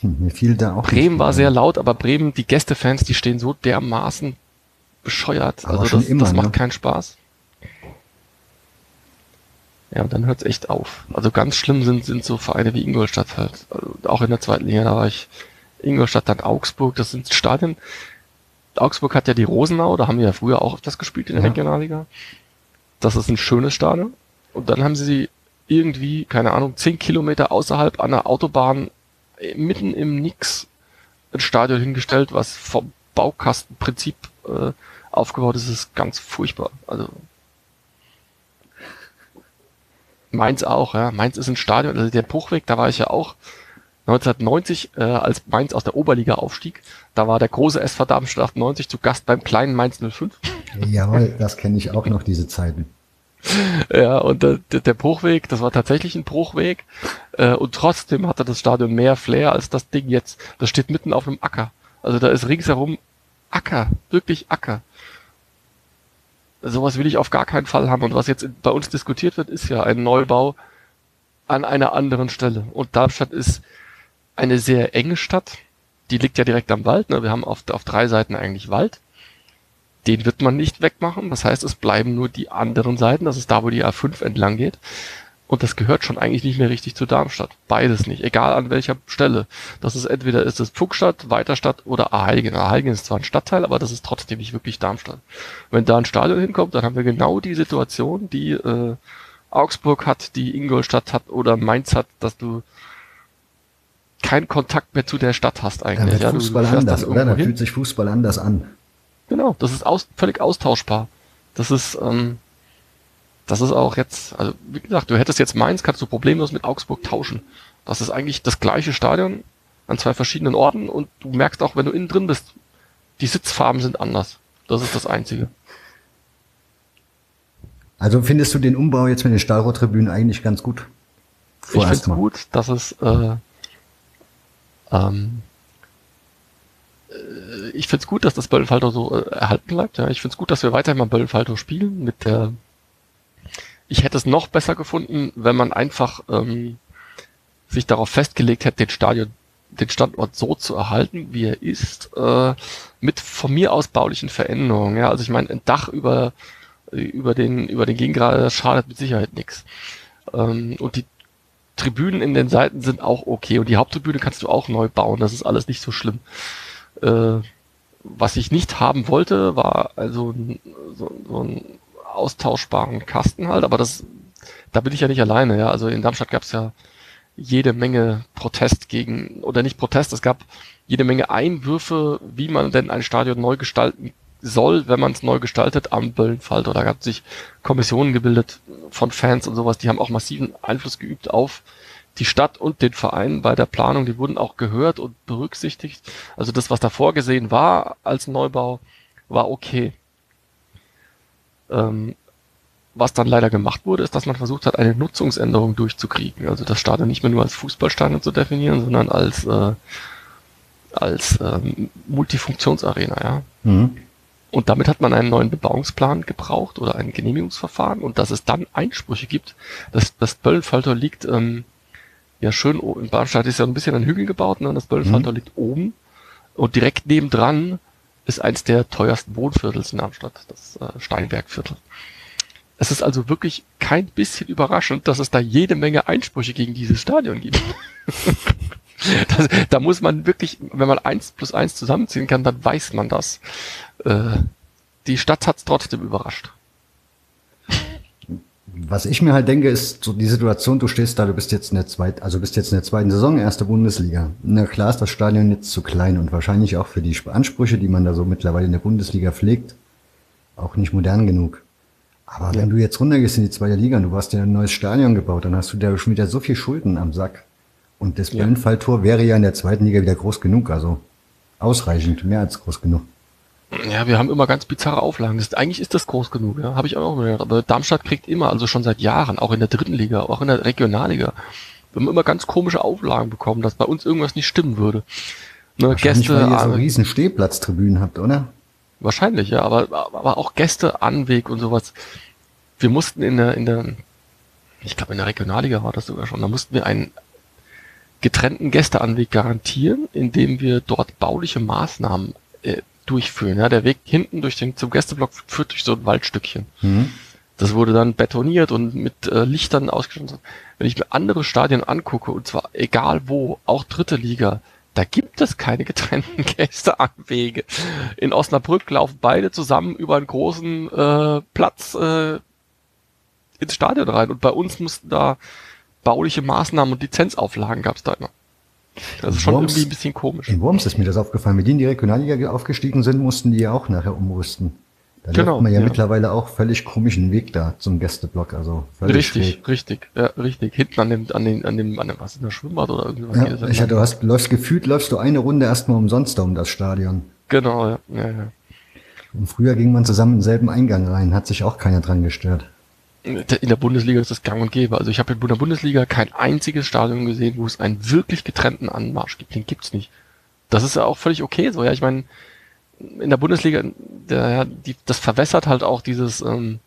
Hm, mir fiel da auch. Bremen war sehr laut, aber Bremen, die Gästefans, die stehen so dermaßen bescheuert. Aber also das, immer, das macht ne? keinen Spaß. Ja, und dann hört's echt auf. Also ganz schlimm sind, sind so Vereine wie Ingolstadt halt. Also auch in der zweiten Liga, da war ich Ingolstadt, dann Augsburg, das sind Stadien. Augsburg hat ja die Rosenau, da haben wir ja früher auch das gespielt in der ja. Regionalliga. Das ist ein schönes Stadion. Und dann haben sie irgendwie, keine Ahnung, zehn Kilometer außerhalb der Autobahn äh, mitten im Nix ein Stadion hingestellt, was vom Baukastenprinzip äh, aufgebaut ist, ist ganz furchtbar. Also Mainz auch, ja. Mainz ist ein Stadion, also der Bruchweg, da war ich ja auch 1990, äh, als Mainz aus der Oberliga aufstieg. Da war der große SV Darmstadt 98 zu Gast beim kleinen Mainz 05. Jawohl, das kenne ich auch noch, diese Zeiten. Ja, und der, der Bruchweg, das war tatsächlich ein Bruchweg. Äh, und trotzdem hatte das Stadion mehr Flair als das Ding jetzt. Das steht mitten auf einem Acker. Also da ist ringsherum Acker, wirklich Acker. Sowas will ich auf gar keinen Fall haben. Und was jetzt bei uns diskutiert wird, ist ja ein Neubau an einer anderen Stelle. Und Darmstadt ist eine sehr enge Stadt. Die liegt ja direkt am Wald. Ne? Wir haben auf, auf drei Seiten eigentlich Wald. Den wird man nicht wegmachen. Das heißt, es bleiben nur die anderen Seiten. Das ist da, wo die A5 entlang geht. Und das gehört schon eigentlich nicht mehr richtig zu Darmstadt. Beides nicht, egal an welcher Stelle. Das ist entweder ist es Pfugstadt, Weiterstadt oder Aheiligen. Aheiligen ist zwar ein Stadtteil, aber das ist trotzdem nicht wirklich Darmstadt. Wenn da ein Stadion hinkommt, dann haben wir genau die Situation, die äh, Augsburg hat, die Ingolstadt hat oder Mainz hat, dass du keinen Kontakt mehr zu der Stadt hast eigentlich. Ja, Fußball anders, oder? Da fühlt sich Fußball anders an. Genau, das ist aus, völlig austauschbar. Das ist, ähm, das ist auch jetzt, also wie gesagt, du hättest jetzt Mainz, kannst du problemlos mit Augsburg tauschen. Das ist eigentlich das gleiche Stadion an zwei verschiedenen Orten und du merkst auch, wenn du innen drin bist, die Sitzfarben sind anders. Das ist das Einzige. Also findest du den Umbau jetzt mit den Stahlrohrtribünen eigentlich ganz gut? Vorerst ich finde es gut, dass es äh, ähm, äh, ich finde es gut, dass das Böllenfalter so äh, erhalten bleibt. Ja. Ich finde es gut, dass wir weiterhin mal Böllenfalter spielen. Mit der ich hätte es noch besser gefunden, wenn man einfach ähm, sich darauf festgelegt hätte, den Stadion, den Standort so zu erhalten, wie er ist, äh, mit von mir aus baulichen Veränderungen. Ja. Also ich meine, ein Dach über über den über den Gegengrad schadet mit Sicherheit nichts. Ähm, und die Tribünen in den Seiten sind auch okay und die Haupttribüne kannst du auch neu bauen. Das ist alles nicht so schlimm. Äh, was ich nicht haben wollte, war also so, so einen austauschbaren Kasten halt, aber das, da bin ich ja nicht alleine, ja. Also in Darmstadt gab es ja jede Menge Protest gegen, oder nicht Protest, es gab jede Menge Einwürfe, wie man denn ein Stadion neu gestalten soll, wenn man es neu gestaltet am Böllenfalter. Da gab sich Kommissionen gebildet von Fans und sowas, die haben auch massiven Einfluss geübt auf die Stadt und den Verein bei der Planung, die wurden auch gehört und berücksichtigt. Also das, was da vorgesehen war als Neubau, war okay. Ähm, was dann leider gemacht wurde, ist, dass man versucht hat, eine Nutzungsänderung durchzukriegen. Also das Stadion nicht mehr nur als Fußballstadion zu definieren, sondern als äh, als ähm, Multifunktionsarena, ja. Mhm. Und damit hat man einen neuen Bebauungsplan gebraucht oder ein Genehmigungsverfahren und dass es dann Einsprüche gibt. Das, das Böllenfalter liegt ähm, ja schön, in Bahnstadt ist ja ein bisschen ein Hügel gebaut, ne? das Böllenfalter mhm. liegt oben und direkt nebendran ist eins der teuersten Wohnviertels in Darmstadt, das äh, Steinbergviertel. Es ist also wirklich kein bisschen überraschend, dass es da jede Menge Einsprüche gegen dieses Stadion gibt. das, da muss man wirklich, wenn man eins plus eins zusammenziehen kann, dann weiß man das. Äh, die Stadt hat es trotzdem überrascht was ich mir halt denke, ist so die Situation, du stehst da, du bist jetzt in der zweiten, also bist jetzt in der zweiten Saison, erste Bundesliga. Na klar ist das Stadion jetzt zu klein und wahrscheinlich auch für die Ansprüche, die man da so mittlerweile in der Bundesliga pflegt, auch nicht modern genug. Aber ja. wenn du jetzt runtergehst in die zweite Liga und du hast dir ein neues Stadion gebaut, dann hast du da schon wieder so viel Schulden am Sack. Und das ja. Böllenfalltor wäre ja in der zweiten Liga wieder groß genug, also ausreichend, mehr als groß genug. Ja, wir haben immer ganz bizarre Auflagen. Das, eigentlich ist das groß genug, ja, habe ich auch gehört. Aber Darmstadt kriegt immer, also schon seit Jahren, auch in der dritten Liga, auch in der Regionalliga, wir haben immer ganz komische Auflagen bekommen, dass bei uns irgendwas nicht stimmen würde. Ne, Gäste, weil ihr so riesen Stehplatztribünen habt, oder? Wahrscheinlich, ja, aber, aber auch Gäste, Anweg und sowas. Wir mussten in der, in der, ich glaube in der Regionalliga war das sogar schon, da mussten wir einen getrennten Gästeanweg garantieren, indem wir dort bauliche Maßnahmen durchführen. Ja, der Weg hinten durch den zum Gästeblock führt durch so ein Waldstückchen. Mhm. Das wurde dann betoniert und mit äh, Lichtern ausgestattet. Wenn ich mir andere Stadien angucke, und zwar egal wo, auch dritte Liga, da gibt es keine getrennten Gästeanwege. In Osnabrück laufen beide zusammen über einen großen äh, Platz äh, ins Stadion rein. Und bei uns mussten da bauliche Maßnahmen und Lizenzauflagen gab es da immer. Das ist schon Worms, irgendwie ein bisschen komisch. In Worms ist mir das aufgefallen. Wenn die in die Regionalliga aufgestiegen sind, mussten die ja auch nachher umrüsten. Da Genau, läuft man ja, ja. mittlerweile auch völlig komischen Weg da zum Gästeblock, also völlig Richtig, schräg. richtig, ja, richtig. Hinten an dem, an dem, an dem, an dem, was ist das, Schwimmbad oder irgendwas? Ja, ich, entlang. du hast, läufst gefühlt, läufst du eine Runde erstmal umsonst da um das Stadion. Genau, ja, ja, ja. Und früher ging man zusammen in denselben Eingang rein, hat sich auch keiner dran gestört. In der Bundesliga ist das gang und gäbe. Also ich habe in der Bundesliga kein einziges Stadion gesehen, wo es einen wirklich getrennten Anmarsch gibt. Den gibt's nicht. Das ist ja auch völlig okay so. Ja, ich meine, in der Bundesliga, der, die, das verwässert halt auch dieses ähm,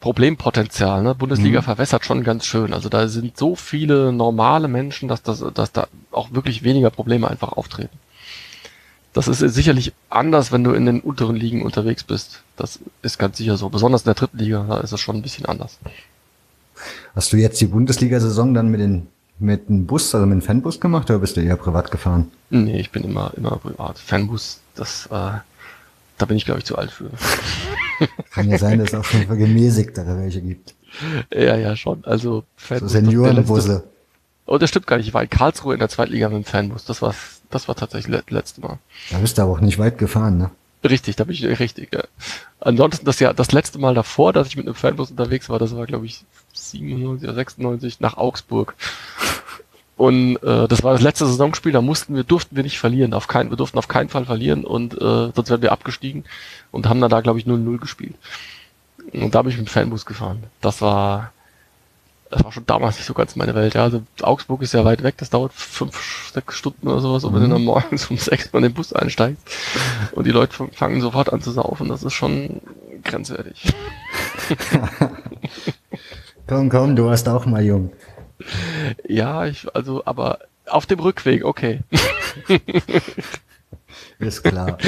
Problempotenzial. Ne? Bundesliga Mhm. verwässert schon ganz schön. Also da sind so viele normale Menschen, dass, das, dass da auch wirklich weniger Probleme einfach auftreten. Das ist sicherlich anders, wenn du in den unteren Ligen unterwegs bist. Das ist ganz sicher so. Besonders in der dritten Liga, da ist es schon ein bisschen anders. Hast du jetzt die Bundesliga-Saison dann mit, den, mit dem Bus, also mit dem Fanbus gemacht oder bist du eher privat gefahren? Nee, ich bin immer, immer privat. Fanbus, das, äh, da bin ich glaube ich zu alt für. Kann ja sein, dass es auch schon für gemäßigtere welche gibt. ja, ja, schon. Also So Fanbus. der Seniorenbusse. Oh, das stimmt gar nicht. Ich war in Karlsruhe in der Zweitliga mit dem Fanbus. Das war, das war tatsächlich le letzte Mal. Da bist du aber auch nicht weit gefahren, ne? Richtig, da bin ich richtig. Ja. Ansonsten das Jahr, das letzte Mal davor, dass ich mit einem Fanbus unterwegs war, das war glaube ich 97 oder 96 nach Augsburg. Und äh, das war das letzte Saisonspiel, da mussten wir, durften wir nicht verlieren, auf keinen, wir durften auf keinen Fall verlieren und äh, sonst wären wir abgestiegen und haben dann da glaube ich 0-0 gespielt. Und da bin ich mit dem Fanbus gefahren. Das war das war schon damals nicht so ganz meine Welt. Ja, also Augsburg ist ja weit weg, das dauert fünf, sechs Stunden oder sowas, wenn du dann morgens um sechs mal in den Bus einsteigst und die Leute fang- fangen sofort an zu saufen, das ist schon grenzwertig. Komm, komm, du warst auch mal jung. Ja, ich, also, aber auf dem Rückweg, okay. Ist klar.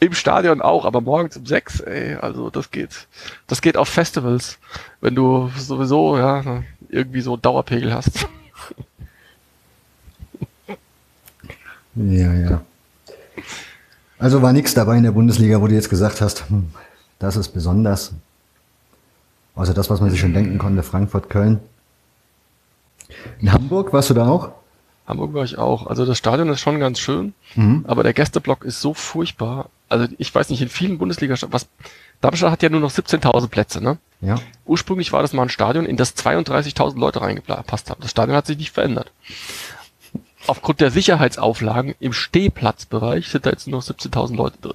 Im Stadion auch, aber morgens um sechs, ey, also das geht. Das geht auf Festivals, wenn du sowieso, ja, irgendwie so einen Dauerpegel hast. Ja, ja. Also war nichts dabei in der Bundesliga, wo du jetzt gesagt hast, hm, das ist besonders. Also das, was man sich schon denken konnte, Frankfurt, Köln. In Hamburg warst du da auch? Hamburg war ich auch. Also das Stadion ist schon ganz schön, Mhm. aber der Gästeblock ist so furchtbar. Also ich weiß nicht, in vielen bundesliga was Darmstadt hat ja nur noch 17.000 Plätze, ne? Ja. Ursprünglich war das mal ein Stadion, in das 32.000 Leute reingepasst haben. Das Stadion hat sich nicht verändert. Aufgrund der Sicherheitsauflagen im Stehplatzbereich sind da jetzt nur noch 17.000 Leute drin.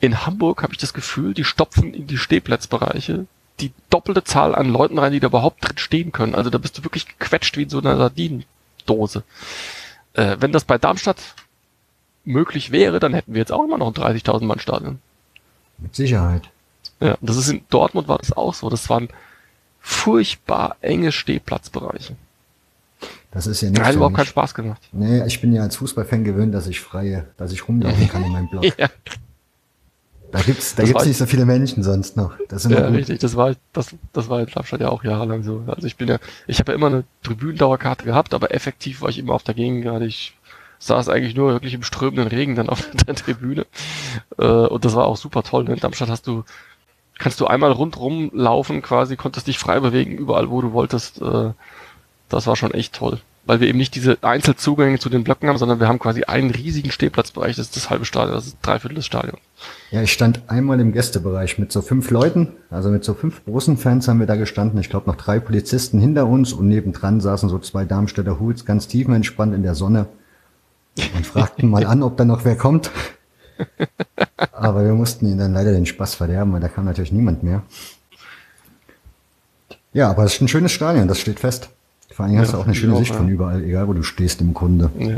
In Hamburg habe ich das Gefühl, die stopfen in die Stehplatzbereiche die doppelte Zahl an Leuten rein, die da überhaupt drin stehen können. Also da bist du wirklich gequetscht wie in so einer Sardinendose. Äh, wenn das bei Darmstadt möglich wäre, dann hätten wir jetzt auch immer noch ein 30.000 Mann Stadion. Mit Sicherheit. Ja, das ist in Dortmund war das auch so. Das waren furchtbar enge Stehplatzbereiche. Das ist ja Da nichts. hat überhaupt keinen Spaß gemacht. Nee, ich bin ja als Fußballfan gewöhnt, dass ich freie, dass ich rumlaufen kann in meinem Block. Ja, Da gibt's, da Das gibt's nicht so viele Menschen sonst noch. Das ist immer ja gut. richtig. Das war, das, das war in Darmstadt ja auch jahrelang so. Also ich bin ja, ich habe ja immer eine Tribünendauerkarte gehabt, aber effektiv war ich immer auf der Gegengrade. Ich saß eigentlich nur wirklich im strömenden Regen dann auf der Tribüne. Äh, und das war auch super toll. Ne? In Darmstadt hast du, kannst du einmal rundrum laufen, quasi, konntest dich frei bewegen, überall wo du wolltest. Äh, das war schon echt toll. Weil wir eben nicht diese Einzelzugänge zu den Blöcken haben, sondern wir haben quasi einen riesigen Stehplatzbereich, das ist das halbe Stadion, das ist drei Viertel des Stadions. Ja, ich stand einmal im Gästebereich mit so fünf Leuten, also mit so fünf großen Fans haben wir da gestanden. Ich glaube noch drei Polizisten hinter uns und nebendran saßen so zwei Darmstädter Hools ganz tiefenentspannt in der Sonne und fragten mal an, ob da noch wer kommt. Aber wir mussten ihnen dann leider den Spaß verderben, weil da kam natürlich niemand mehr. Ja, aber es ist ein schönes Stadion, das steht fest. Vor allem Ja, hast du auch eine schöne auch, Sicht ja. von überall, egal wo du stehst im Grunde. Ja.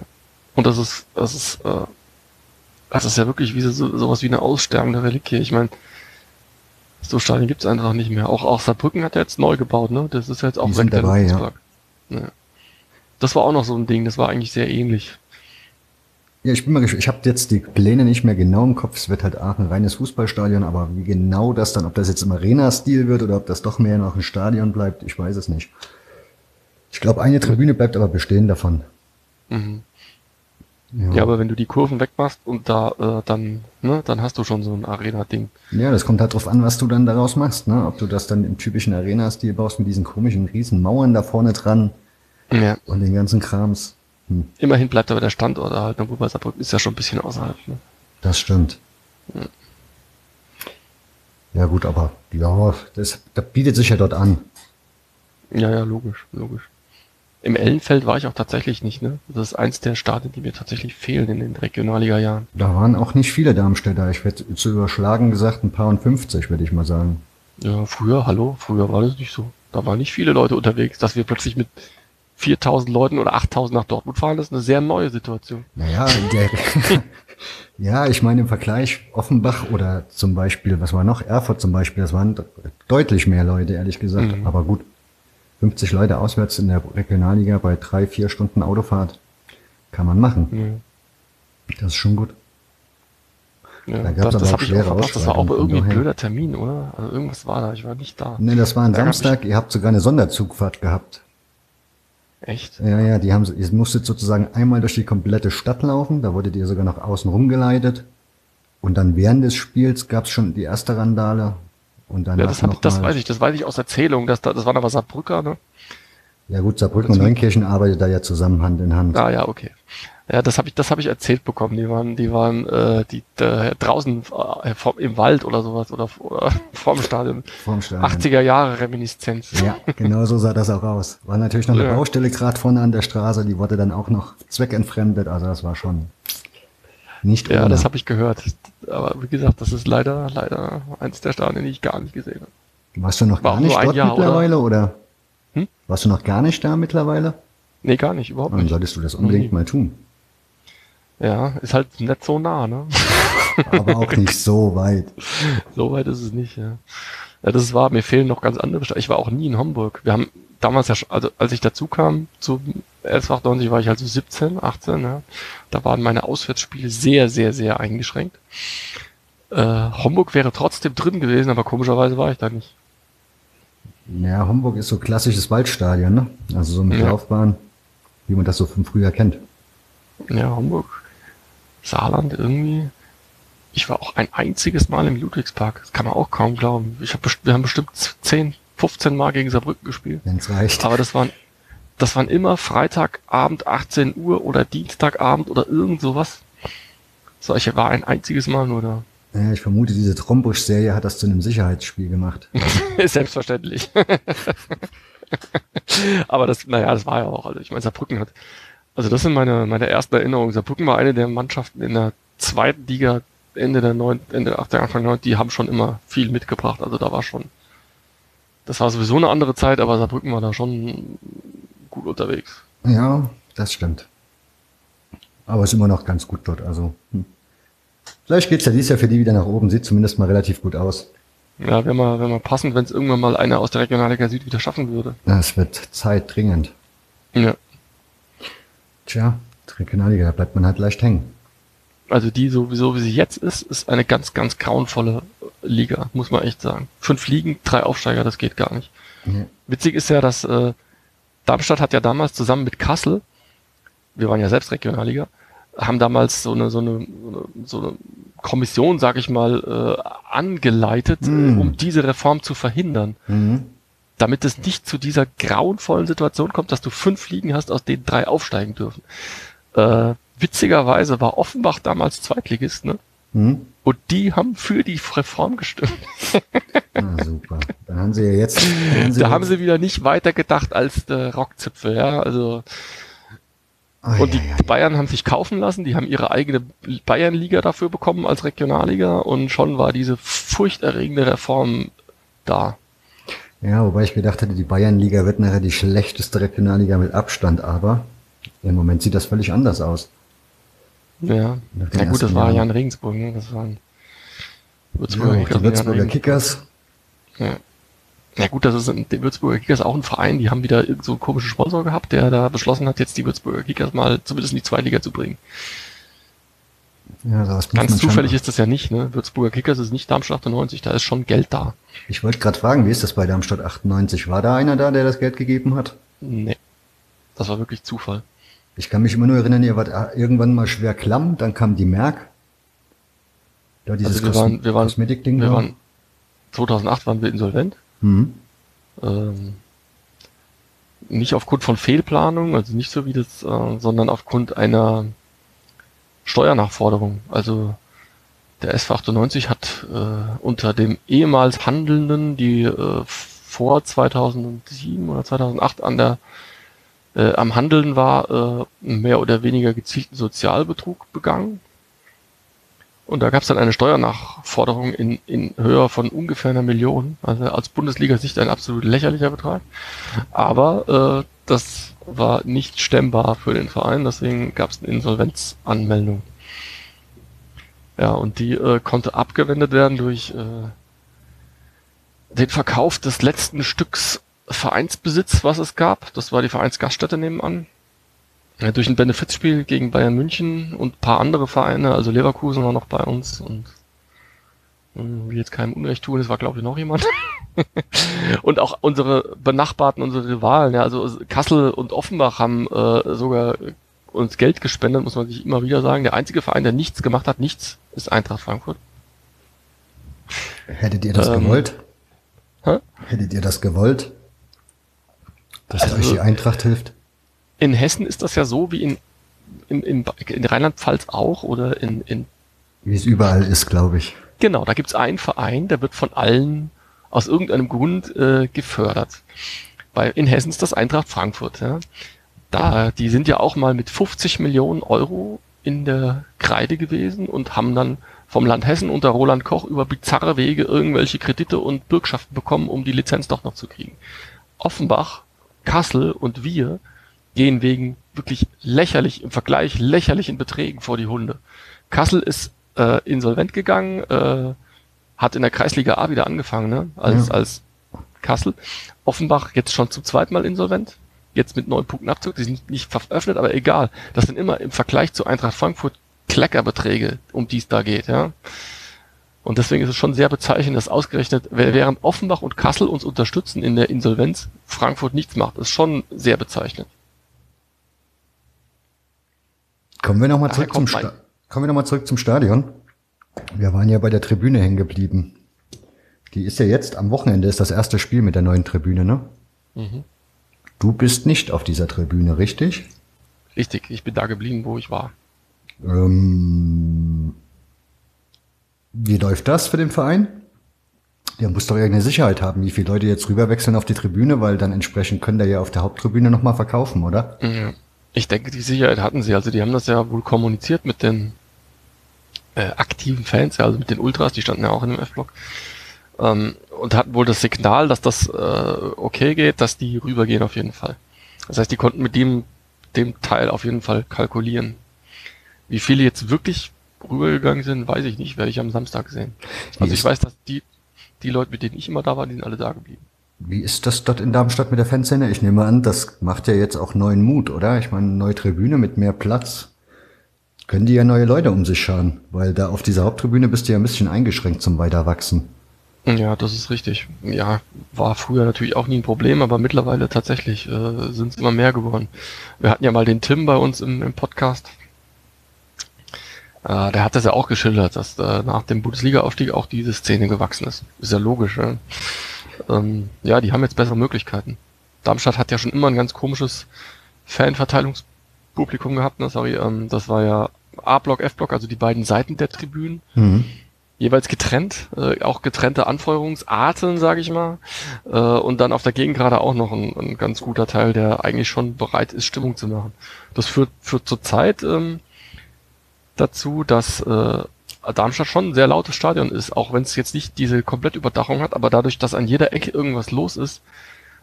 Und das ist, das ist, äh, das ist ja wirklich wie so, sowas wie eine aussterbende Reliquie. Ich meine, so Stadien gibt's einfach nicht mehr. Auch, auch Saarbrücken hat ja jetzt neu gebaut, ne? Das ist jetzt auch Die sind der dabei, ja. Ja. Das war auch noch so ein Ding, das war eigentlich sehr ähnlich. Ja, ich bin mal gespannt. Ich habe jetzt die Pläne nicht mehr genau im Kopf. Es wird halt Aachen ein reines Fußballstadion, aber wie genau das dann, ob das jetzt im Arena-Stil wird oder ob das doch mehr noch ein Stadion bleibt, ich weiß es nicht. Ich glaube, eine Tribüne bleibt aber bestehen davon. Mhm. Ja, Ja, aber wenn du die Kurven wegmachst und da äh, dann, ne, dann hast du schon so ein Arena-Ding. ja, das kommt halt drauf an, was du dann daraus machst. Ne? Ob du das dann im typischen Arena-Stil baust mit diesen komischen riesen Mauern da vorne dran Ja. und den ganzen Krams. Hm, Immerhin bleibt aber der Standort erhalten, obwohl bei Saarbrücken ist ja schon ein bisschen außerhalb. Ne? das stimmt. Ja gut, aber ja, das, das bietet sich ja dort an. Ja, ja, logisch, logisch. Im Ellenfeld war ich auch tatsächlich nicht, ne? Das ist eins der Stadien, die mir tatsächlich fehlen in den Regionalliga-Jahren. Da waren auch nicht viele Darmstädter. Ich werde zu überschlagen gesagt ein paar und 50, würde ich mal sagen. Ja, früher, hallo, früher war das nicht so. Da waren nicht viele Leute unterwegs, dass wir plötzlich mit 4000 Leuten oder 8000 nach Dortmund fahren, das ist eine sehr neue Situation. Naja, der, ja, ich meine im Vergleich Offenbach oder zum Beispiel, was war noch, Erfurt zum Beispiel, das waren deutlich mehr Leute, ehrlich gesagt. Mhm. Aber gut, 50 Leute auswärts in der Regionalliga bei drei, vier Stunden Autofahrt kann man machen. Mhm. Das ist schon gut. Ja, da gab es aber auch schwere auch Das war auch irgendwie ein blöder Termin, oder? Also irgendwas war da, ich war nicht da. Nee, das war ein da Samstag, ihr habt sogar eine Sonderzugfahrt gehabt. Echt? Ja, ja, die haben, ihr musstet sozusagen einmal durch die komplette Stadt laufen, da wurdet ihr sogar noch außen rumgeleitet. Und dann während des Spiels gab es schon die erste Randale. Und dann ja, das, hab, das weiß ich, das weiß ich aus Erzählung, dass da, das waren aber Saarbrücker, ne? Ja gut, Saarbrücken und Neunkirchen arbeitet da ja zusammen Hand in Hand. Ah ja, okay. Ja, das habe ich, das habe ich erzählt bekommen. Die waren, die waren, äh, die äh, draußen äh, vom, im Wald oder sowas oder, oder vorm Stadion. Vorm Stadion. 80er Jahre Reminiszenz. Ja, genau so sah das auch aus. War natürlich noch eine ja. Baustelle gerade vorne an der Straße. Die wurde dann auch noch zweckentfremdet. Also das war schon nicht. Ja, ohne. das habe ich gehört. Aber wie gesagt, das ist leider, leider eins der Stadien, die ich gar nicht gesehen habe. Warst du noch War gar nicht dort Jahr, mittlerweile oder? oder? Hm? Warst du noch gar nicht da mittlerweile? Nee, gar nicht, überhaupt nicht. Dann solltest du das unbedingt mal tun. Ja, ist halt nicht so nah, ne? Aber auch nicht so weit. So weit ist es nicht, ja. Ja, das war, mir fehlen noch ganz andere Städte. Ich war auch nie in Hamburg. Wir haben damals ja, also als ich dazu kam zu 1198 war ich also 17, 18, ja. Da waren meine Auswärtsspiele sehr, sehr, sehr eingeschränkt. Äh, Homburg wäre trotzdem drin gewesen, aber komischerweise war ich da nicht. Ja, Homburg ist so klassisches Waldstadion, ne? Also so mit ja. Laufbahn, wie man das so vom Frühjahr kennt. Ja, Hamburg. Saarland irgendwie. Ich war auch ein einziges Mal im Ludwigspark. Das kann man auch kaum glauben. Ich hab, wir haben bestimmt 10, 15 Mal gegen Saarbrücken gespielt. Wenn's reicht. Aber das waren, das waren immer Freitagabend 18 Uhr oder Dienstagabend oder irgend sowas. So, ich war ein einziges Mal nur da. Ja, ich vermute, diese Trombusch-Serie hat das zu einem Sicherheitsspiel gemacht. Selbstverständlich. Aber das, naja, das war ja auch. Also ich meine, Saarbrücken hat also das sind meine, meine ersten Erinnerungen. Saarbrücken war eine der Mannschaften in der zweiten Liga Ende der neun, Ende der 80er, Anfang der 90 die haben schon immer viel mitgebracht. Also da war schon, das war sowieso eine andere Zeit, aber Saarbrücken war da schon gut unterwegs. Ja, das stimmt. Aber ist immer noch ganz gut dort. Also hm. vielleicht geht's ja dieses Jahr für die wieder nach oben. Sieht zumindest mal relativ gut aus. Ja, wäre mal, wär mal passend, wenn es irgendwann mal einer aus der Regionalliga Süd wieder schaffen würde. Das wird Zeit dringend. Ja. Tja, Regionalliga, da bleibt man halt leicht hängen. Also die sowieso, wie sie jetzt ist, ist eine ganz, ganz grauenvolle Liga, muss man echt sagen. Fünf Ligen, drei Aufsteiger, das geht gar nicht. Ja. Witzig ist ja, dass äh, Darmstadt hat ja damals zusammen mit Kassel, wir waren ja selbst Regionalliga, haben damals so eine, so eine, so eine Kommission, sag ich mal, äh, angeleitet, mhm. um diese Reform zu verhindern. Mhm damit es nicht zu dieser grauenvollen Situation kommt, dass du fünf Ligen hast, aus denen drei aufsteigen dürfen. Äh, witzigerweise war Offenbach damals Zweitligist, ne? Hm? Und die haben für die Reform gestimmt. ah, super. Dann haben sie ja jetzt. Haben sie da haben sie wieder nicht weiter gedacht als der Rockzipfel, ja. Also oh, und die ja, ja. Bayern haben sich kaufen lassen, die haben ihre eigene Bayernliga dafür bekommen als Regionalliga und schon war diese furchterregende Reform da. Ja, wobei ich gedacht hätte, die Bayernliga wird nachher die schlechteste Regionalliga mit Abstand, aber im Moment sieht das völlig anders aus. Ja, ja gut, das war Jan Regensburg, ne? das waren Würzburger, ja, die Würzburger Kickers. Ja. Ja gut, das ist die Würzburger Kickers auch ein Verein, die haben wieder so einen komischen Sponsor gehabt, der da beschlossen hat, jetzt die Würzburger Kickers mal zumindest in die Zweitliga zu bringen. Ja, sowas Ganz zufällig ist das ja nicht, ne? Würzburger Kickers ist nicht Darmstadt 98, da ist schon Geld da. Ich wollte gerade fragen, wie ist das bei Darmstadt 98? War da einer da, der das Geld gegeben hat? Nee. Das war wirklich Zufall. Ich kann mich immer nur erinnern, ihr wart irgendwann mal schwer klamm, dann kam die Merck. Da dieses also wir waren, wir waren, Kosmetikding wir waren, 2008 waren wir insolvent. Mhm. Ähm, nicht aufgrund von Fehlplanung, also nicht so wie das, äh, sondern aufgrund einer Steuernachforderung. Also der SV 98 hat äh, unter dem ehemals Handelnden, die äh, vor 2007 oder 2008 an der äh, am Handeln war, äh, mehr oder weniger gezielten Sozialbetrug begangen. Und da gab es dann eine Steuernachforderung in, in Höhe von ungefähr einer Million. Also als Bundesliga-Sicht ein absolut lächerlicher Betrag. Aber äh, das war nicht stemmbar für den Verein, deswegen gab es eine Insolvenzanmeldung. Ja, und die äh, konnte abgewendet werden durch äh, den Verkauf des letzten Stücks Vereinsbesitz, was es gab. Das war die Vereinsgaststätte nebenan. Ja, durch ein Benefizspiel gegen Bayern München und paar andere Vereine, also Leverkusen war noch bei uns und hm, wie jetzt keinem Unrecht tun, es war glaube ich noch jemand. und auch unsere Benachbarten, unsere Rivalen, ja, also Kassel und Offenbach haben äh, sogar uns Geld gespendet, muss man sich immer wieder sagen. Der einzige Verein, der nichts gemacht hat, nichts, ist Eintracht Frankfurt. Hättet ihr das ähm, gewollt? Hä? Hättet ihr das gewollt? Dass also, euch die Eintracht hilft? In Hessen ist das ja so wie in, in, in, in Rheinland-Pfalz auch oder in, in wie es überall ist, glaube ich. Genau, da gibt es einen Verein, der wird von allen aus irgendeinem Grund äh, gefördert. Bei, in Hessen ist das Eintracht Frankfurt. Ja. Da, die sind ja auch mal mit 50 Millionen Euro in der Kreide gewesen und haben dann vom Land Hessen unter Roland Koch über bizarre Wege irgendwelche Kredite und Bürgschaften bekommen, um die Lizenz doch noch zu kriegen. Offenbach, Kassel und wir gehen wegen wirklich lächerlich, im Vergleich lächerlichen Beträgen vor die Hunde. Kassel ist äh, insolvent gegangen, äh, hat in der Kreisliga A wieder angefangen, ne? als, ja. als Kassel. Offenbach jetzt schon zum zweiten Mal insolvent. Jetzt mit neun Punkten Abzug. Die sind nicht veröffnet, aber egal. Das sind immer im Vergleich zu Eintracht Frankfurt Kleckerbeträge, um die es da geht, ja. Und deswegen ist es schon sehr bezeichnend, dass ausgerechnet, während Offenbach und Kassel uns unterstützen in der Insolvenz, Frankfurt nichts macht. Das ist schon sehr bezeichnend. Kommen wir nochmal zurück, zum Kommen wir noch zurück zum Stadion. Wir waren ja bei der Tribüne hängen geblieben. Die ist ja jetzt am Wochenende ist das erste Spiel mit der neuen Tribüne, ne? Mhm. Du bist nicht auf dieser Tribüne, richtig? Richtig, ich bin da geblieben, wo ich war. Ähm, wie läuft das für den Verein? Der muss doch irgendeine Sicherheit haben, wie viele Leute jetzt rüberwechseln auf die Tribüne, weil dann entsprechend können der ja auf der Haupttribüne nochmal verkaufen, oder? Ich denke, die Sicherheit hatten sie. Also die haben das ja wohl kommuniziert mit den äh, aktiven Fans, ja, also mit den Ultras, die standen ja auch in dem F-Block. Ähm, und hatten wohl das Signal, dass das äh, okay geht, dass die rübergehen auf jeden Fall. Das heißt, die konnten mit dem, dem Teil auf jeden Fall kalkulieren. Wie viele jetzt wirklich rübergegangen sind, weiß ich nicht, werde ich am Samstag sehen. Also ich weiß, dass die, die Leute, mit denen ich immer da war, die sind alle da geblieben. Wie ist das dort in Darmstadt mit der Fanszene? Ich nehme an, das macht ja jetzt auch neuen Mut, oder? Ich meine, neue Tribüne mit mehr Platz. Können die ja neue Leute um sich schauen, weil da auf dieser Haupttribüne bist du ja ein bisschen eingeschränkt zum Weiterwachsen. Ja, das ist richtig. Ja, war früher natürlich auch nie ein Problem, aber mittlerweile tatsächlich äh, sind es immer mehr geworden. Wir hatten ja mal den Tim bei uns im, im Podcast. Äh, der hat das ja auch geschildert, dass äh, nach dem Bundesliga-Aufstieg auch diese Szene gewachsen ist. Ist ja logisch. Ja? Ähm, ja, die haben jetzt bessere Möglichkeiten. Darmstadt hat ja schon immer ein ganz komisches Fanverteilungspublikum gehabt. Ne? Sorry, ähm, das war ja A-Block, F-Block, also die beiden Seiten der Tribünen. Mhm. Jeweils getrennt, äh, auch getrennte Anfeuerungsarten, sage ich mal. Äh, und dann auf der Gegend gerade auch noch ein, ein, ganz guter Teil, der eigentlich schon bereit ist, Stimmung zu machen. Das führt, führt zurzeit ähm, dazu, dass äh, Darmstadt schon ein sehr lautes Stadion ist, auch wenn es jetzt nicht diese Komplettüberdachung hat, aber dadurch, dass an jeder Ecke irgendwas los ist,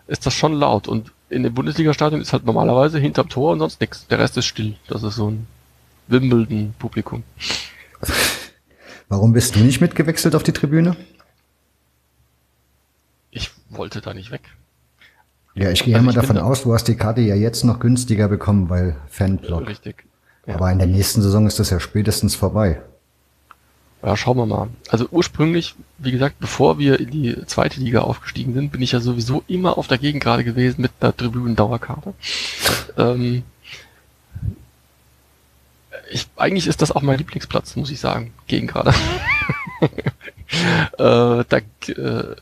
ist das schon laut. Und in dem Bundesliga-Stadion ist halt normalerweise hinterm Tor und sonst nichts. Der Rest ist still. Das ist so ein Wimbledon-Publikum. Warum bist du nicht mitgewechselt auf die Tribüne? Ich wollte da nicht weg. Ja, ich gehe also mal davon aus, du hast die Karte ja jetzt noch günstiger bekommen, weil Fanblock. Richtig. Ja. Aber in der nächsten Saison ist das ja spätestens vorbei. Ja, schauen wir mal. Also ursprünglich, wie gesagt, bevor wir in die zweite Liga aufgestiegen sind, bin ich ja sowieso immer auf der Gegend gerade gewesen mit einer Tribünen-Dauerkarte. ähm, ich, eigentlich ist das auch mein Lieblingsplatz, muss ich sagen, gegen gerade. äh, da, äh,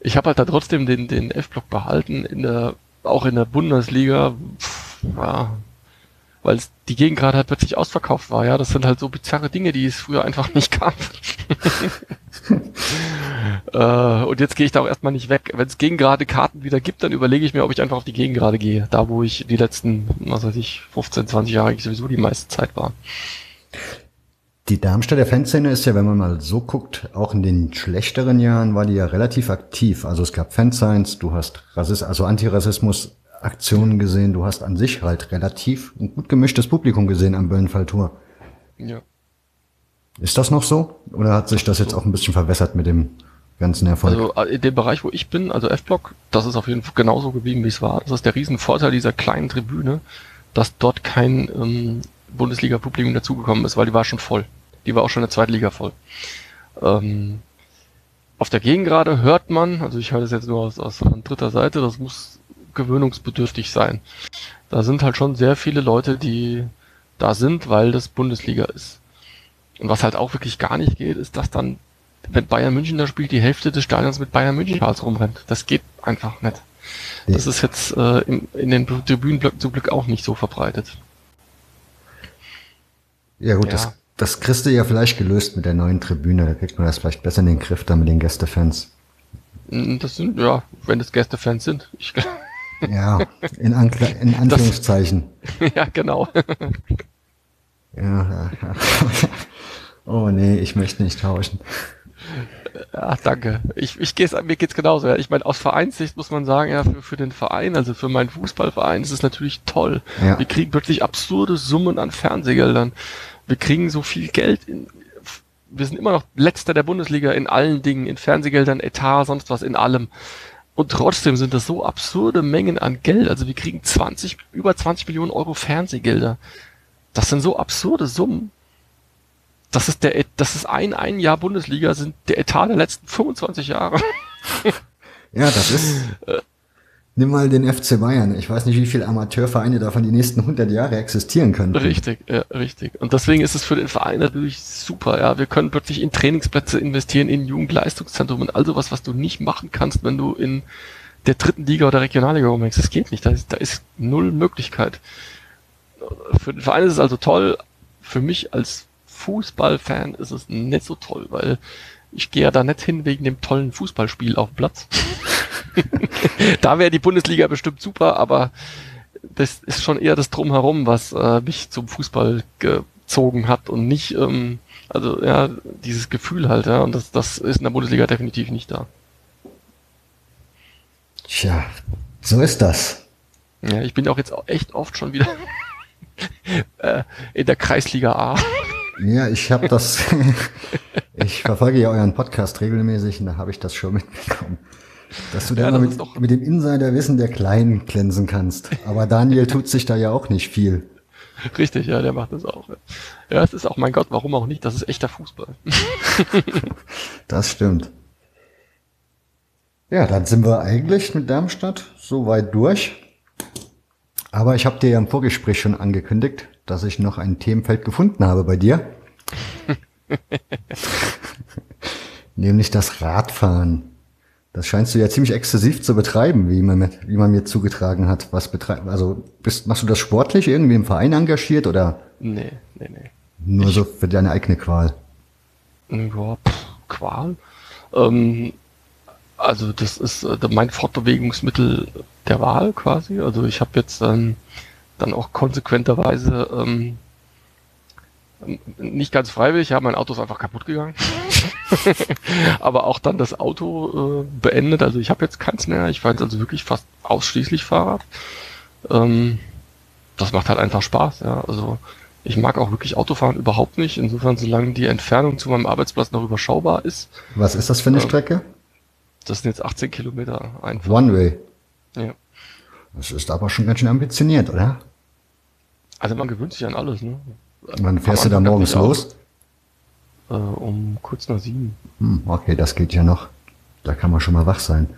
ich habe halt da trotzdem den, den F-Block behalten, in der, auch in der Bundesliga. Pff, ja, weil die Gegend gerade halt plötzlich ausverkauft war. Ja, das sind halt so bizarre Dinge, die es früher einfach nicht gab. äh, und jetzt gehe ich da auch erstmal nicht weg. Wenn es Gegengrade Karten wieder gibt, dann überlege ich mir, ob ich einfach auf die Gegengrade gehe. Da, wo ich die letzten, was weiß ich, 15, 20 Jahre eigentlich sowieso die meiste Zeit war. Die Darmstädter Fanszene ist ja, wenn man mal so guckt, auch in den schlechteren Jahren war die ja relativ aktiv. Also es gab Fansigns, du hast Rassist, also Antirassismus Aktionen gesehen, du hast an sich halt relativ ein gut gemischtes Publikum gesehen am Böllenfall Tour. Ja. Ist das noch so? Oder hat sich das jetzt auch ein bisschen verwässert mit dem ganzen Erfolg? Also äh, in dem Bereich, wo ich bin, also F-Block, das ist auf jeden Fall genauso geblieben, wie es war. Das ist der Riesenvorteil dieser kleinen Tribüne, dass dort kein ähm, Bundesliga-Publikum dazugekommen ist, weil die war schon voll. Die war auch schon in der zweiten Liga voll. Ähm, auf der Gegengrade hört man, also ich höre das jetzt nur aus, aus dritter Seite, das muss gewöhnungsbedürftig sein. Da sind halt schon sehr viele Leute, die da sind, weil das Bundesliga ist. Und was halt auch wirklich gar nicht geht, ist, dass dann, wenn Bayern München da spielt, die Hälfte des Stadions mit Bayern München rumrennt. Das geht einfach nicht. Das ist jetzt äh, in, in den Tribünenblöcken zum Glück auch nicht so verbreitet. Ja gut, ja. Das, das kriegst du ja vielleicht gelöst mit der neuen Tribüne. Da kriegt man das vielleicht besser in den Griff da mit den Gästefans. Mm, das sind, ja, wenn das Gästefans sind. Ich, ja, in, Ankle in Anführungszeichen. Das, ja, genau. ja, ja, ja. Oh nee, ich möchte nicht tauschen. Ach, danke. Ich, ich geh's, mir geht's genauso. Ja. Ich meine, aus Vereinssicht muss man sagen, ja, für, für den Verein, also für meinen Fußballverein, ist es natürlich toll. Ja. Wir kriegen plötzlich absurde Summen an Fernsehgeldern. Wir kriegen so viel Geld in, wir sind immer noch letzter der Bundesliga in allen Dingen, in Fernsehgeldern, Etat, sonst was, in allem. Und trotzdem sind das so absurde Mengen an Geld. Also wir kriegen 20, über 20 Millionen Euro Fernsehgelder. Das sind so absurde Summen. Das ist der, das ist ein, ein Jahr Bundesliga, sind der Etat der letzten 25 Jahre. ja, das ist, Nimm mal den FC Bayern. Ich weiß nicht, wie viele Amateurvereine davon die nächsten 100 Jahre existieren können. Richtig, ja, richtig. Und deswegen ist es für den Verein natürlich super. Ja, wir können plötzlich in Trainingsplätze investieren, in Jugendleistungszentrum und all sowas, was du nicht machen kannst, wenn du in der dritten Liga oder Regionalliga rumhängst. Das geht nicht. Da ist, da ist null Möglichkeit. Für den Verein ist es also toll. Für mich als Fußballfan ist es nicht so toll, weil ich gehe ja da nicht hin wegen dem tollen Fußballspiel auf dem Platz. da wäre die Bundesliga bestimmt super, aber das ist schon eher das Drumherum, was äh, mich zum Fußball gezogen hat und nicht, ähm, also ja, dieses Gefühl halt, ja, und das, das ist in der Bundesliga definitiv nicht da. Tja, so ist das. Ja, ich bin auch jetzt echt oft schon wieder äh, in der Kreisliga A. Ja, ich habe das, ich verfolge ja euren Podcast regelmäßig und da habe ich das schon mitbekommen. Dass du da ja, mit, mit dem Insiderwissen der Kleinen glänzen kannst. Aber Daniel tut sich da ja auch nicht viel. Richtig, ja, der macht das auch. Ja, es ist auch, mein Gott, warum auch nicht? Das ist echter Fußball. das stimmt. Ja, dann sind wir eigentlich mit Darmstadt soweit durch. Aber ich habe dir ja im Vorgespräch schon angekündigt, dass ich noch ein Themenfeld gefunden habe bei dir. Nämlich das Radfahren. Das scheinst du ja ziemlich exzessiv zu betreiben, wie man, mit, wie man mir zugetragen hat. Was betreibt, also bist, machst du das sportlich irgendwie im Verein engagiert oder? Nee, nee, nee. Nur ich, so für deine eigene Qual. Ja, pff, Qual. Ähm, also das ist äh, mein Fortbewegungsmittel der Wahl quasi. Also ich habe jetzt ähm, dann auch konsequenterweise ähm, nicht ganz freiwillig, ja, mein Auto ist einfach kaputt gegangen. aber auch dann das Auto äh, beendet. Also ich habe jetzt keins mehr. Ich fahre jetzt also wirklich fast ausschließlich Fahrrad. Ähm, das macht halt einfach Spaß. Ja. Also ich mag auch wirklich Autofahren überhaupt nicht. Insofern, solange die Entfernung zu meinem Arbeitsplatz noch überschaubar ist. Was ist das für eine äh, Strecke? Das sind jetzt 18 Kilometer einfach. One Way. Ja. Das ist aber schon ganz schön ambitioniert, oder? Also man gewöhnt sich an alles, ne? Wann fährst du da morgens los? Äh, um kurz nach sieben. Hm, okay, das geht ja noch. Da kann man schon mal wach sein.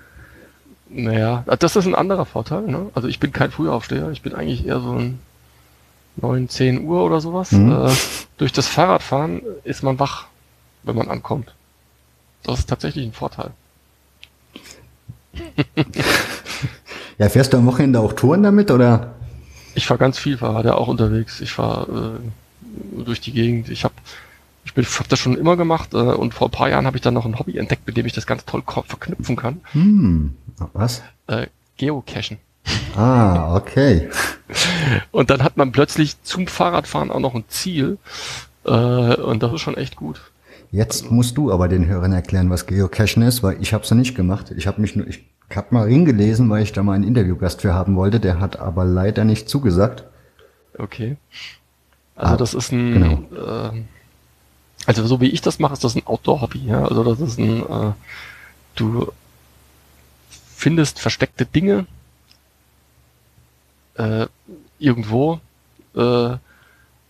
Naja, das ist ein anderer Vorteil. Ne? Also ich bin kein Frühaufsteher. Ich bin eigentlich eher so ein 9, 10 Uhr oder sowas. Mhm. Äh, durch das Fahrradfahren ist man wach, wenn man ankommt. Das ist tatsächlich ein Vorteil. ja, fährst du am Wochenende auch Touren damit oder? Ich war ganz viel, war der auch unterwegs. Ich war äh, durch die Gegend. Ich habe ich bin, hab das schon immer gemacht äh, und vor ein paar Jahren habe ich dann noch ein Hobby entdeckt, mit dem ich das ganz toll verknüpfen kann. Hm, was? Äh, Geocachen. Ah, okay. Und dann hat man plötzlich zum Fahrradfahren auch noch ein Ziel. Äh, und das ist schon echt gut. Jetzt musst du aber den Hörern erklären, was Geocachen ist, weil ich habe es noch nicht gemacht. Ich habe mich nur, ich habe mal hingelesen, weil ich da mal einen Interviewgast für haben wollte. Der hat aber leider nicht zugesagt. Okay. Also ah, das ist ein, genau. äh, also so wie ich das mache, ist das ein Outdoor-Hobby. Ja? Also das ist ein, äh, du findest versteckte Dinge äh, irgendwo äh,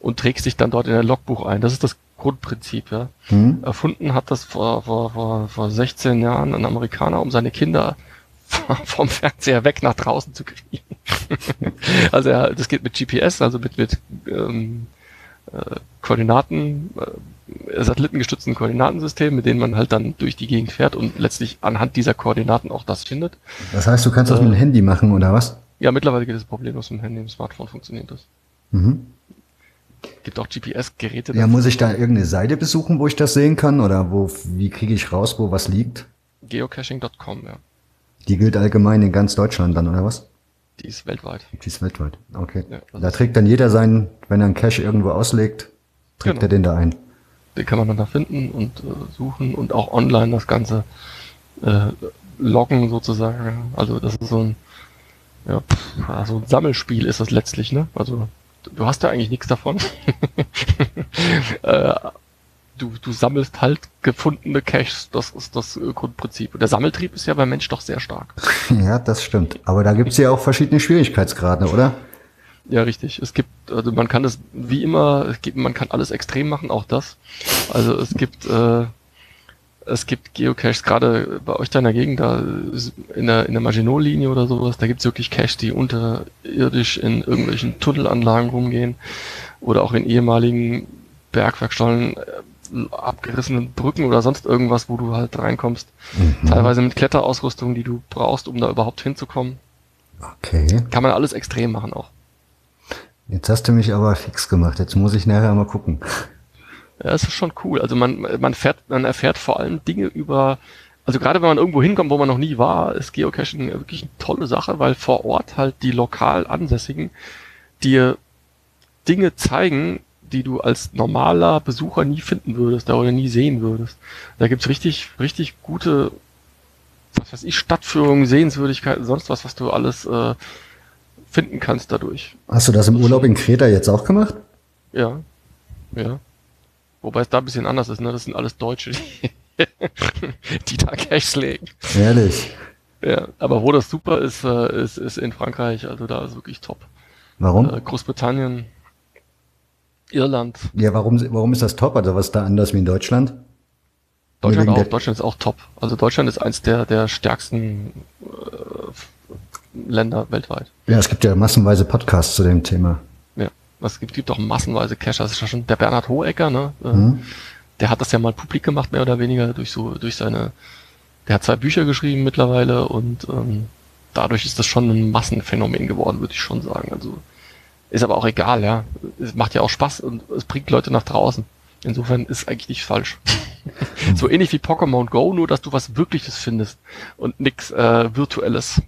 und trägst dich dann dort in ein Logbuch ein. Das ist das Grundprinzip. Ja. Mhm. Erfunden hat das vor, vor, vor, vor 16 Jahren ein Amerikaner, um seine Kinder vom Fernseher weg nach draußen zu kriegen. also ja, das geht mit GPS, also mit, mit ähm, äh, Koordinaten, äh, satellitengestützten Koordinatensystem, mit denen man halt dann durch die Gegend fährt und letztlich anhand dieser Koordinaten auch das findet. Das heißt, du kannst das mit dem äh, Handy machen, oder was? Ja, mittlerweile geht es problemlos mit dem Handy, im Smartphone funktioniert das. Mhm. Gibt auch GPS-Geräte. Ja, muss ich da irgendeine Seite besuchen, wo ich das sehen kann? Oder wo, wie kriege ich raus, wo was liegt? Geocaching.com, ja. Die gilt allgemein in ganz Deutschland dann, oder was? Die ist weltweit. Die ist weltweit, okay. Ja, da trägt dann jeder seinen, wenn er einen Cache irgendwo auslegt, trägt genau. er den da ein. Den kann man dann da finden und äh, suchen und auch online das Ganze äh, loggen sozusagen. Also das ist so ein, ja, also ein Sammelspiel ist das letztlich, ne? Also du hast ja eigentlich nichts davon. äh, du, du sammelst halt gefundene Caches, das ist das äh, Grundprinzip. Und der Sammeltrieb ist ja beim Mensch doch sehr stark. Ja, das stimmt. Aber da gibt's ja auch verschiedene Schwierigkeitsgrade, oder? Ja, richtig. Es gibt, also man kann das wie immer, es gibt, man kann alles extrem machen, auch das. Also es gibt, äh, es gibt Geocaches, gerade bei euch da in der Gegend, da in der, in der Maginot-Linie oder sowas, da gibt's wirklich Caches, die unterirdisch in irgendwelchen Tunnelanlagen rumgehen oder auch in ehemaligen Bergwerkstollen abgerissenen Brücken oder sonst irgendwas, wo du halt reinkommst. Mhm. Teilweise mit Kletterausrüstung, die du brauchst, um da überhaupt hinzukommen. Okay. Kann man alles extrem machen auch. Jetzt hast du mich aber fix gemacht. Jetzt muss ich nachher mal gucken. Ja, es ist schon cool. Also man, man fährt, man erfährt vor allem Dinge über, also gerade wenn man irgendwo hinkommt, wo man noch nie war, ist Geocaching wirklich eine tolle Sache, weil vor Ort halt die lokal Ansässigen dir Dinge zeigen, die du als normaler Besucher nie finden würdest oder nie sehen würdest. Da gibt's richtig, richtig gute, was weiß ich, Stadtführungen, Sehenswürdigkeiten, sonst was, was du alles äh, finden kannst dadurch. Hast du das im Urlaub in Kreta jetzt auch gemacht? Ja, ja. Wobei es da ein bisschen anders ist, ne? Das sind alles Deutsche, die, die da Cash legen. Ehrlich. Ja, aber wo das super ist, äh, ist, ist in Frankreich, also da ist wirklich top. Warum? Äh, Großbritannien, Irland. Ja, warum, warum ist das top? Also was ist da anders wie in Deutschland? Deutschland auch. Deutschland ist auch top. Also Deutschland ist eins der, der stärksten äh, Länder weltweit. Ja, es gibt ja massenweise Podcasts zu dem Thema. Ja, es gibt, gibt auch massenweise Cacher. Das ist ja schon der Bernhard Hohecker, ne? Äh, mhm. Der hat das ja mal publik gemacht, mehr oder weniger, durch so, durch seine, der hat zwei Bücher geschrieben mittlerweile und ähm, dadurch ist das schon ein Massenphänomen geworden, würde ich schon sagen. Also ist aber auch egal, ja. Es macht ja auch Spaß und es bringt Leute nach draußen. Insofern ist eigentlich nicht falsch. so ähnlich wie Pokémon Go, nur dass du was Wirkliches findest und nix äh, Virtuelles.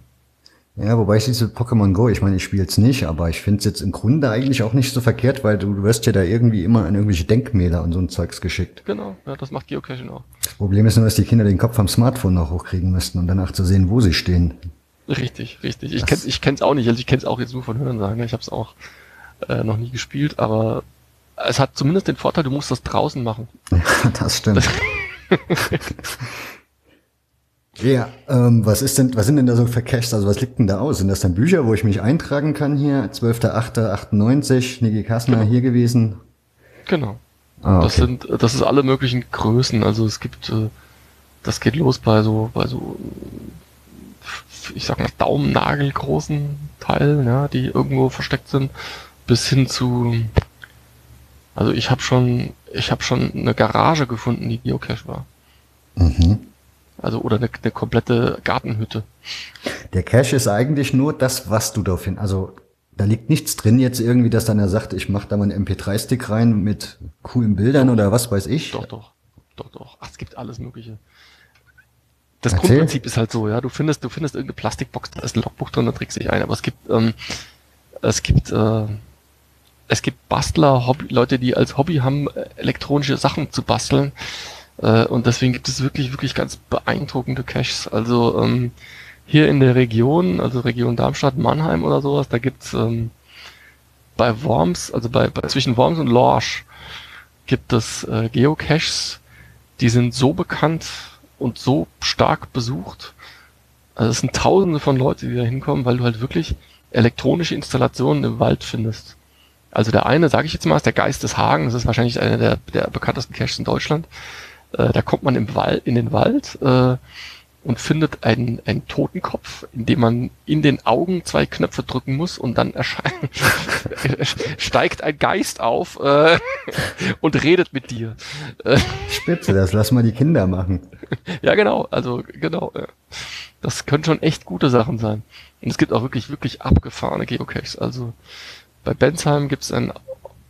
Ja, wobei ich diese Pokémon Go, ich meine, ich spiele es nicht, aber ich finde es jetzt im Grunde eigentlich auch nicht so verkehrt, weil du, du wirst ja da irgendwie immer an irgendwelche Denkmäler und so ein Zeugs geschickt. Genau, ja, das macht Geocaching auch. Das Problem ist nur, dass die Kinder den Kopf am Smartphone noch hochkriegen müssten, um danach zu sehen, wo sie stehen. Richtig, richtig. Ich kenne ich kenn's auch nicht. Also ich kenne es auch jetzt nur von Hören sagen. Ich habe es auch äh, noch nie gespielt, aber es hat zumindest den Vorteil, du musst das draußen machen. Ja, das stimmt. ja, ähm, was ist denn, was sind denn da so für Caches? Also was liegt denn da aus? Sind das dann Bücher, wo ich mich eintragen kann hier? 12.8.98, Niki Kassner genau. hier gewesen. Genau. Ah, okay. Das sind, das ist alle möglichen Größen. Also es gibt, äh, das geht los bei so, bei so ich sag mal, Daumennagel großen Teilen, ja, die irgendwo versteckt sind, bis hin zu, also ich habe schon, ich habe schon eine Garage gefunden, die Geocache war. Mhm. Also oder eine, eine komplette Gartenhütte. Der Cache ist eigentlich nur das, was du da findest. Also da liegt nichts drin jetzt irgendwie, dass dann er sagt, ich mache da mal einen MP3-Stick rein mit coolen Bildern oder was weiß ich. Doch, doch, doch, doch. Ach, es gibt alles Mögliche. Das Erzähl. Grundprinzip ist halt so, ja, du findest, du findest irgendeine Plastikbox, da ist ein Logbuch drin, da trägst du dich ein, aber es gibt, ähm, es gibt, äh, es gibt Bastler, Hobby, Leute, die als Hobby haben, äh, elektronische Sachen zu basteln. Äh, und deswegen gibt es wirklich, wirklich ganz beeindruckende Caches. Also ähm, hier in der Region, also Region Darmstadt, Mannheim oder sowas, da gibt's ähm, bei Worms, also bei, bei zwischen Worms und Lorsch, gibt es äh, Geocaches, die sind so bekannt und so stark besucht. Also es sind tausende von Leuten, die da hinkommen, weil du halt wirklich elektronische Installationen im Wald findest. Also der eine, sage ich jetzt mal, ist der Geist des Hagen. Das ist wahrscheinlich einer der, der bekanntesten Caches in Deutschland. Äh, da kommt man im Wald, in den Wald äh, und findet einen, einen Totenkopf, in dem man in den Augen zwei Knöpfe drücken muss und dann erscheint, steigt ein Geist auf äh, und redet mit dir. Äh, Spitze, das lass mal die Kinder machen. ja, genau, also genau. Ja. Das können schon echt gute Sachen sein. Und es gibt auch wirklich, wirklich abgefahrene Geocaches. Also bei Bensheim gibt es einen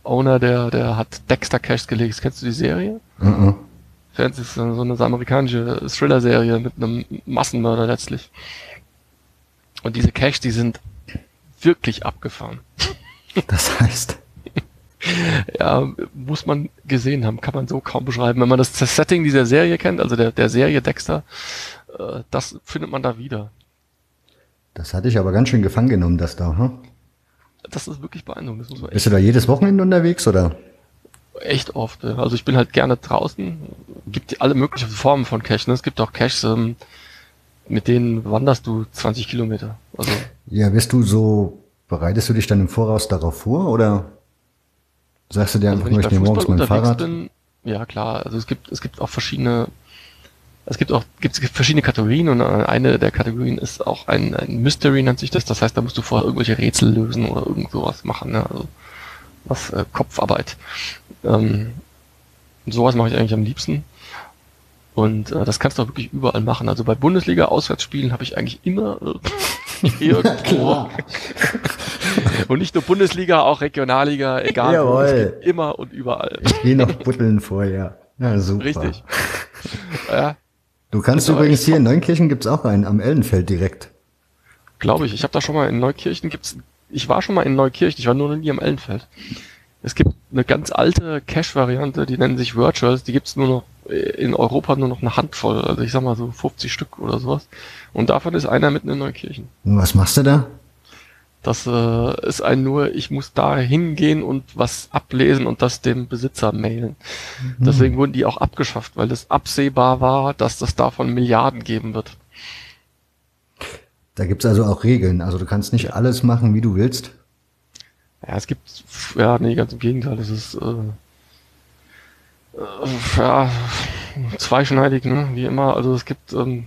Owner, der, der hat Dexter Caches gelegt. Kennst du die Serie? Mhm. Fernsehen ist so eine amerikanische Thriller-Serie mit einem Massenmörder letztlich. Und diese Caches, die sind wirklich abgefahren. Das heißt, Ja, muss man gesehen haben, kann man so kaum beschreiben. Wenn man das Setting dieser Serie kennt, also der, der Serie Dexter, äh, das findet man da wieder. das hatte ich aber ganz schön gefangen genommen, das da. Hm? Das ist wirklich beeindruckend. Das muss man echt, Bist du da jedes Wochenende unterwegs oder? Echt oft. Also ich bin halt gerne draußen. Gibt alle möglichen Formen von Caches. Ne? Es gibt auch Caches, ähm, mit denen wanderst du 20 Kilometer. Also Ja, bist du so, bereitest du dich dann im Voraus darauf vor oder sagst du dir Also einfach nur, ich ich nehme morgens mein Fahrrad? bin, ja klar, also es gibt, es gibt auch verschiedene, es gibt auch, gibt, es gibt verschiedene Kategorien und eine der Kategorien ist auch ein, ein Mystery nennt sich das, das heißt, da musst du vorher irgendwelche Rätsel lösen oder irgend sowas machen, ne? also was äh, Kopfarbeit. Ähm, sowas mache ich eigentlich am liebsten. Und äh, das kannst du auch wirklich überall machen. Also bei Bundesliga-Auswärtsspielen habe ich eigentlich immer äh, irgendwo. und nicht nur Bundesliga, auch Regionalliga, egal wo. Es Jawohl. gibt immer und überall. Ich gehe noch buddeln vorher. Ja, super. Richtig. Ja, Du kannst aber übrigens hier in Neunkirchen gibt's auch einen am Ellenfeld direkt. glaube ich. Ich habe da schon mal in Neukirchen gibt's. Ich war schon mal in Neukirchen, ich war nur noch nie am Ellenfeld. Es gibt eine ganz alte Cache-Variante, die nennen sich Virtuals, die gibt's nur noch äh, in Europa nur noch eine Handvoll, also ich sag mal so 50 Stück oder sowas. Und davon ist einer mitten in Neukirchen. Was machst du da? Das äh, ist ein nur, ich muss da hingehen und was ablesen und das dem Besitzer mailen. Deswegen wurden die auch abgeschafft, weil es absehbar war, dass das davon Milliarden geben wird. Da gibt's also auch Regeln. Also du kannst nicht alles machen, wie du willst. Ja, es gibt, ja, nee, ganz im Gegenteil, es ist, äh, äh, ja, zweischneidig, ne, wie immer. Also es gibt, ähm,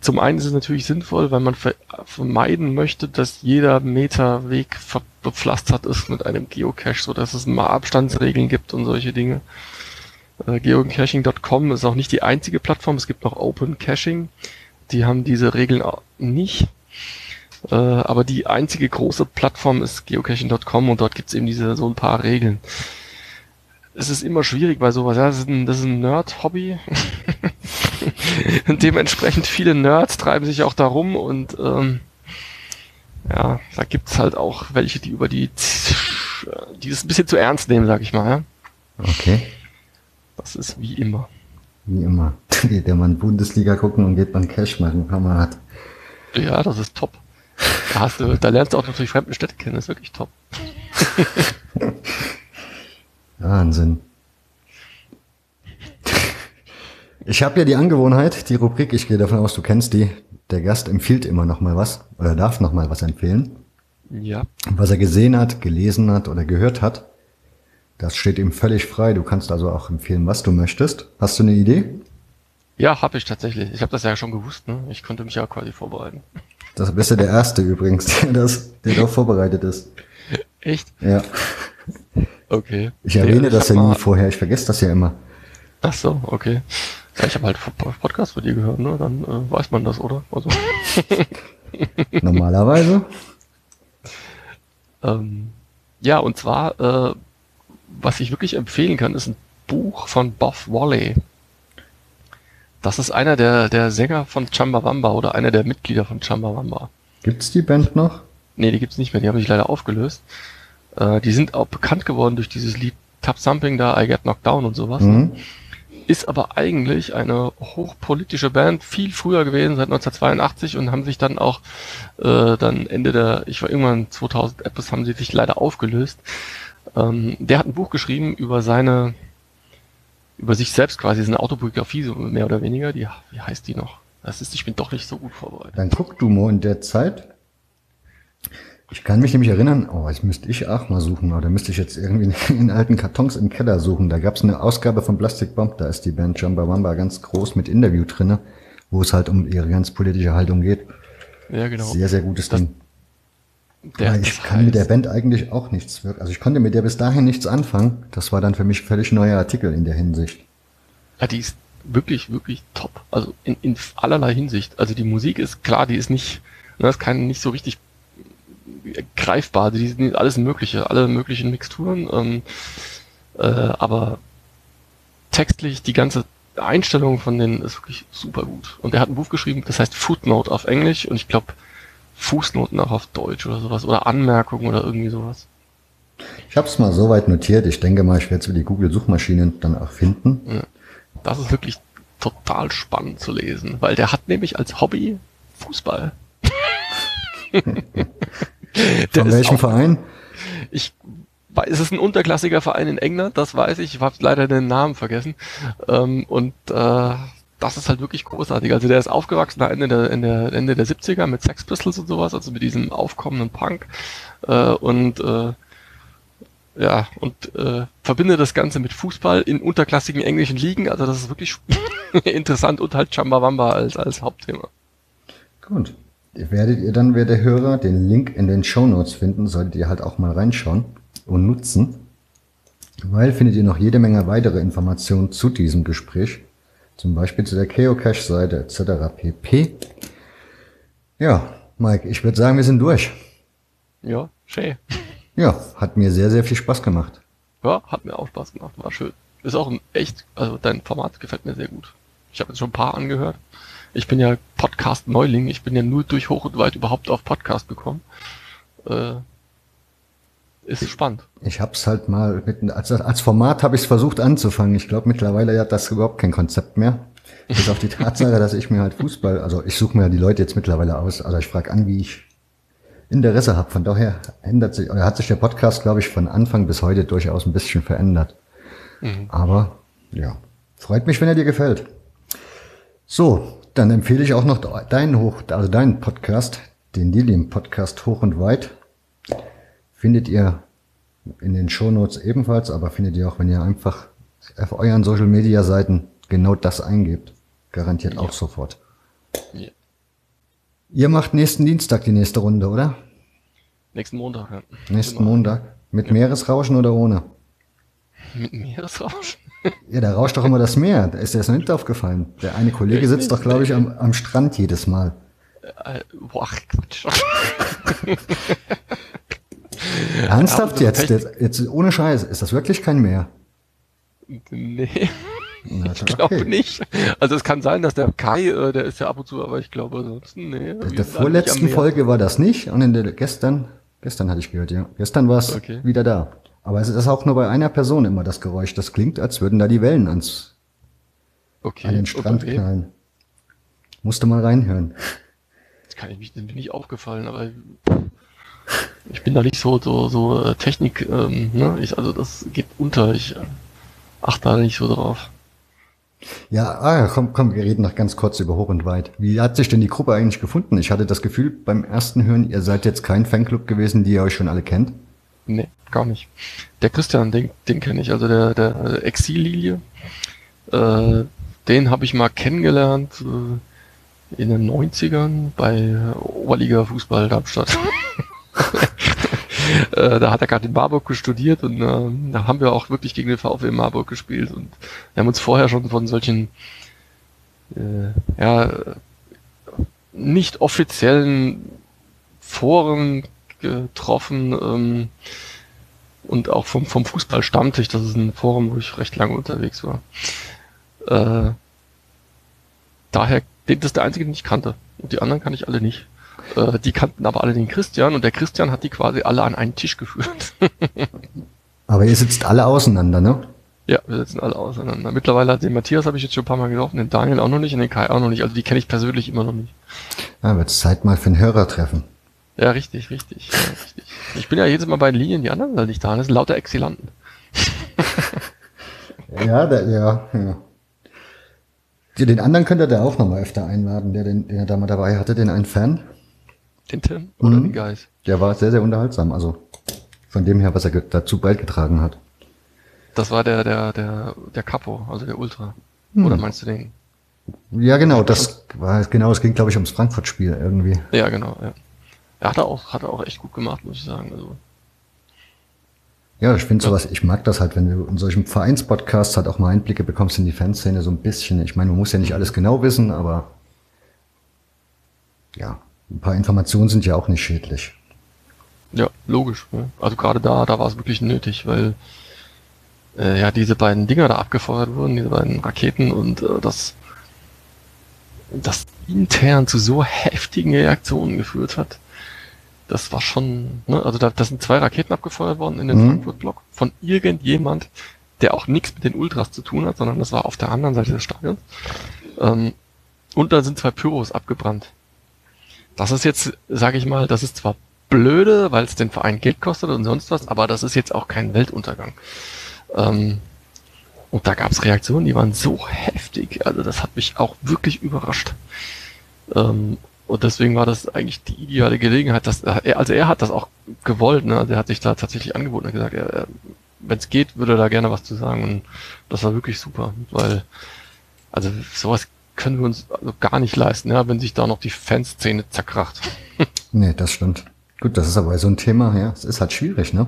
zum einen ist es natürlich sinnvoll, weil man ver vermeiden möchte, dass jeder Meter Weg bepflastert ist mit einem Geocache, so dass es mal Abstandsregeln gibt und solche Dinge. Äh, Geocaching.com ist auch nicht die einzige Plattform, es gibt noch Open Caching. Die haben diese Regeln auch nicht. Äh, aber die einzige große Plattform ist geocaching.com und dort gibt's eben diese so ein paar Regeln. Es ist immer schwierig bei sowas. Ja, das ist ein, das ist ein Nerd-Hobby. Dementsprechend viele Nerds treiben sich auch darum und ähm, ja, da gibt's halt auch welche, die über die, die das ein bisschen zu ernst nehmen, sag ich mal. Ja? Okay. Das ist wie immer. Wie immer. Geht der Mann Bundesliga gucken und geht man Cash machen, Kamerad. Ja, das ist top. Da, hast du, da lernst du auch natürlich fremde Städte kennen, das ist wirklich top. Wahnsinn. Ich habe ja die Angewohnheit, die Rubrik, ich gehe davon aus, du kennst die, der Gast empfiehlt immer noch mal was oder darf noch mal was empfehlen. Ja, Was er gesehen hat, gelesen hat oder gehört hat, das steht ihm völlig frei. Du kannst also auch empfehlen, was du möchtest. Hast du eine Idee? ja, habe ich tatsächlich. Ich habe das ja schon gewusst. Ne? Ich konnte mich ja quasi vorbereiten. Das bist du der Erste übrigens, der, das, der darauf vorbereitet ist. Echt? Ja. Okay. Ich erwähne Nee, das hab ja nie vorher, ich vergesse das ja immer. Ach so, okay. Ja, ich habe halt Pod- Podcast von dir gehört, ne? Dann äh, weiß man das, oder? Also, Normalerweise. Ähm, ja, und zwar, äh, was ich wirklich empfehlen kann, ist ein Buch von Bob Wally. Das ist einer der, der Sänger von Chumbawamba oder einer der Mitglieder von Chumbawamba. Gibt's die Band noch? Nee, die gibt's nicht mehr, die habe ich leider aufgelöst. Äh, die sind auch bekannt geworden durch dieses Lied Tap Thumping da, I Get Knocked Down und sowas. Mhm. Ist aber eigentlich eine hochpolitische Band, viel früher gewesen, seit 1982 und haben sich dann auch äh, dann Ende der, ich war irgendwann 2000 etwas, haben sie sich leider aufgelöst. Ähm, der hat ein Buch geschrieben über seine, über sich selbst quasi, seine Autobiografie, so mehr oder weniger. Die, wie heißt die noch? Das ist, ich bin doch nicht so gut vorbereitet. Dann guck du mal in der Zeit. Ich kann mich nämlich erinnern, oh, das müsste ich auch mal suchen, oder müsste ich jetzt irgendwie in alten Kartons im Keller suchen. Da gab es eine Ausgabe von Plastic Bomb, da ist die Band Jamba Wamba ganz groß mit Interview drinne, wo es halt um ihre ganz politische Haltung geht. Ja, genau. Sehr, sehr gutes das, Ding. Der, ich kann heißt, mit der Band eigentlich auch nichts wirken. Also ich konnte mit der bis dahin nichts anfangen. Das war dann für mich völlig neuer Artikel in der Hinsicht. Ja, die ist wirklich, wirklich top. Also in, in allerlei Hinsicht. Also die Musik ist klar, die ist nicht, das ne, ist keine nicht so richtig greifbar. Die sind alles Mögliche, alle möglichen Mixturen. Ähm, äh, aber textlich die ganze Einstellung von denen ist wirklich super gut. Und er hat ein Buch geschrieben, das heißt Footnote auf Englisch und ich glaube Fußnoten auch auf Deutsch oder sowas oder Anmerkungen oder irgendwie sowas. Ich habe es mal soweit notiert. Ich denke mal, ich werde es über die Google-Suchmaschinen dann auch finden. Ja, das ist wirklich total spannend zu lesen, weil der hat nämlich als Hobby Fußball. Von welchem auch, Verein? Ich weiß, es ist ein unterklassiger Verein in England, das weiß ich. Ich habe leider den Namen vergessen. Ähm, und äh, das ist halt wirklich großartig. Also der ist aufgewachsen Ende der, in der Ende der 70er mit Sex Pistols und sowas, also mit diesem aufkommenden Punk. Äh, und äh, ja, und äh, verbinde das Ganze mit Fußball in unterklassigen englischen Ligen. Also das ist wirklich interessant und halt Chambawamba als, als Hauptthema. Gut werdet ihr dann, wer der Hörer, den Link in den Show Notes finden, solltet ihr halt auch mal reinschauen und nutzen. Weil findet ihr noch jede Menge weitere Informationen zu diesem Gespräch. Zum Beispiel zu der Geocache-Seite etc. pp. Ja, Mike, ich würde sagen, wir sind durch. Ja, schön. Ja, hat mir sehr, sehr viel Spaß gemacht. Ja, hat mir auch Spaß gemacht, war schön. Ist auch ein echt, also dein Format gefällt mir sehr gut. Ich habe jetzt schon ein paar angehört ich bin ja Podcast-Neuling, ich bin ja nur durch hoch und weit überhaupt auf Podcast gekommen. Äh, ist spannend. Ich habe es halt mal mit, als, als Format habe ich es versucht anzufangen. Ich glaube mittlerweile hat das überhaupt kein Konzept mehr. Bis auf die Tatsache, dass ich mir halt Fußball, also ich suche mir die Leute jetzt mittlerweile aus, also ich frage an, wie ich Interesse habe. Von daher ändert sich, oder hat sich der Podcast, glaube ich, von Anfang bis heute durchaus ein bisschen verändert. Mhm. Aber ja, freut mich, wenn er dir gefällt. So, dann empfehle ich auch noch deinen Hoch, also deinen Podcast, den Lilium Podcast Hoch und Weit. Findet ihr in den Shownotes ebenfalls, aber findet ihr auch, wenn ihr einfach auf euren Social Media Seiten genau das eingebt. Garantiert ja. auch sofort. Ja. Ihr macht nächsten Dienstag die nächste Runde, oder? Nächsten Montag, ja. Nächsten Immer. Montag. Mit ja. Meeresrauschen oder ohne? Mit Meeresrauschen? Ja, da rauscht doch immer das Meer. Da ist dir das noch nicht aufgefallen. Der eine Kollege sitzt doch, glaube ich, am, am Strand jedes Mal. Äh, boah, Quatsch. Ernsthaft ja, jetzt, jetzt, jetzt, ohne Scheiß, ist das wirklich kein Meer? Nee. Na, ich glaube okay. nicht. Also es kann sein, dass der Kai, äh, der ist ja ab und zu, aber ich glaube ansonsten, nee. In der vorletzten Folge war das nicht und in der gestern, gestern hatte ich gehört, ja. Gestern war es okay. wieder da. Aber es ist auch nur bei einer Person immer das Geräusch. Das klingt, als würden da die Wellen ans, okay. an den Strand knallen. Musste mal reinhören. Das kann ich mich, bin nicht aufgefallen, aber ich bin da nicht so, so, so äh, Technik, ähm, ne? Ich, also das geht unter. Ich äh, achte da nicht so drauf. Ja, ah, komm, komm, wir reden noch ganz kurz über Hoch und Weit. Wie hat sich denn die Gruppe eigentlich gefunden? Ich hatte das Gefühl beim ersten Hören, ihr seid jetzt kein Fanclub gewesen, die ihr euch schon alle kennt. Nee, gar nicht. Der Christian, den, den kenne ich, also der, der Exillilie. Äh, den habe ich mal kennengelernt äh, in den 90ern bei Oberliga Fußball Darmstadt. äh, da hat er gerade in Marburg studiert und äh, da haben wir auch wirklich gegen den VfL Marburg gespielt und wir haben uns vorher schon von solchen äh, ja nicht offiziellen Foren getroffen ähm, und auch vom, vom Fußball-Stammtisch, das ist ein Forum, wo ich recht lange unterwegs war. Äh, daher, das ist der einzige, den ich kannte. Und die anderen kann ich alle nicht. Äh, die kannten aber alle den Christian und der Christian hat die quasi alle an einen Tisch geführt. aber ihr sitzt alle auseinander, ne? Ja, wir sitzen alle auseinander. Mittlerweile den Matthias habe ich jetzt schon ein paar Mal getroffen, den Daniel auch noch nicht und den Kai auch noch nicht. Also die kenne ich persönlich immer noch nicht. Ja, wird Zeit mal für ein Hörertreffen. Ja, richtig, richtig, ja, richtig. Ich bin ja jedes Mal bei den Linien, die anderen sind nicht da. Das sind lauter Exilanten. ja, der, ja, ja. Den anderen könnt ihr da auch nochmal öfter einladen, der den, den er da mal dabei hatte, den einen Fan. Den Tim oder mhm. den Geist? Der war sehr, sehr unterhaltsam. Also von dem her, was er dazu beigetragen hat. Das war der, der, der, der Capo, also der Ultra. Hm. Oder meinst du den? Ja, genau, das war, genau, es ging, glaube ich, ums Frankfurt-Spiel irgendwie. Ja, genau, ja. Er hat er auch, hat er auch echt gut gemacht, muss ich sagen. Also. Ja, ich finde sowas, ich mag das halt, wenn du in solchen Vereinspodcasts halt auch mal Einblicke bekommst in die Fanszene so ein bisschen. Ich meine, man muss ja nicht alles genau wissen, aber ja, ein paar Informationen sind ja auch nicht schädlich. Ja, logisch. Ne? Also gerade da, da war es wirklich nötig, weil äh, ja diese beiden Dinger da abgefeuert wurden, diese beiden Raketen und äh, das das intern zu so heftigen Reaktionen geführt hat. Das war schon, ne, also da, da sind zwei Raketen abgefeuert worden in den mhm. Frankfurt-Block von irgendjemand, der auch nichts mit den Ultras zu tun hat, sondern das war auf der anderen Seite des Stadions. Ähm, und da sind zwei Pyros abgebrannt. Das ist jetzt, sage ich mal, das ist zwar blöde, weil es den Verein Geld kostet und sonst was, aber das ist jetzt auch kein Weltuntergang. Ähm, und da gab es Reaktionen, die waren so heftig. Also das hat mich auch wirklich überrascht. Ähm, und deswegen war das eigentlich die ideale Gelegenheit, dass er, also er hat das auch gewollt, ne? Also er hat sich da tatsächlich angeboten und gesagt, er, wenn es geht, würde er da gerne was zu sagen. Und das war wirklich super, weil, also sowas können wir uns also gar nicht leisten, ja, wenn sich da noch die Fanszene zerkracht. nee, das stimmt. Gut, das ist aber so ein Thema, ja. Es ist halt schwierig, ne?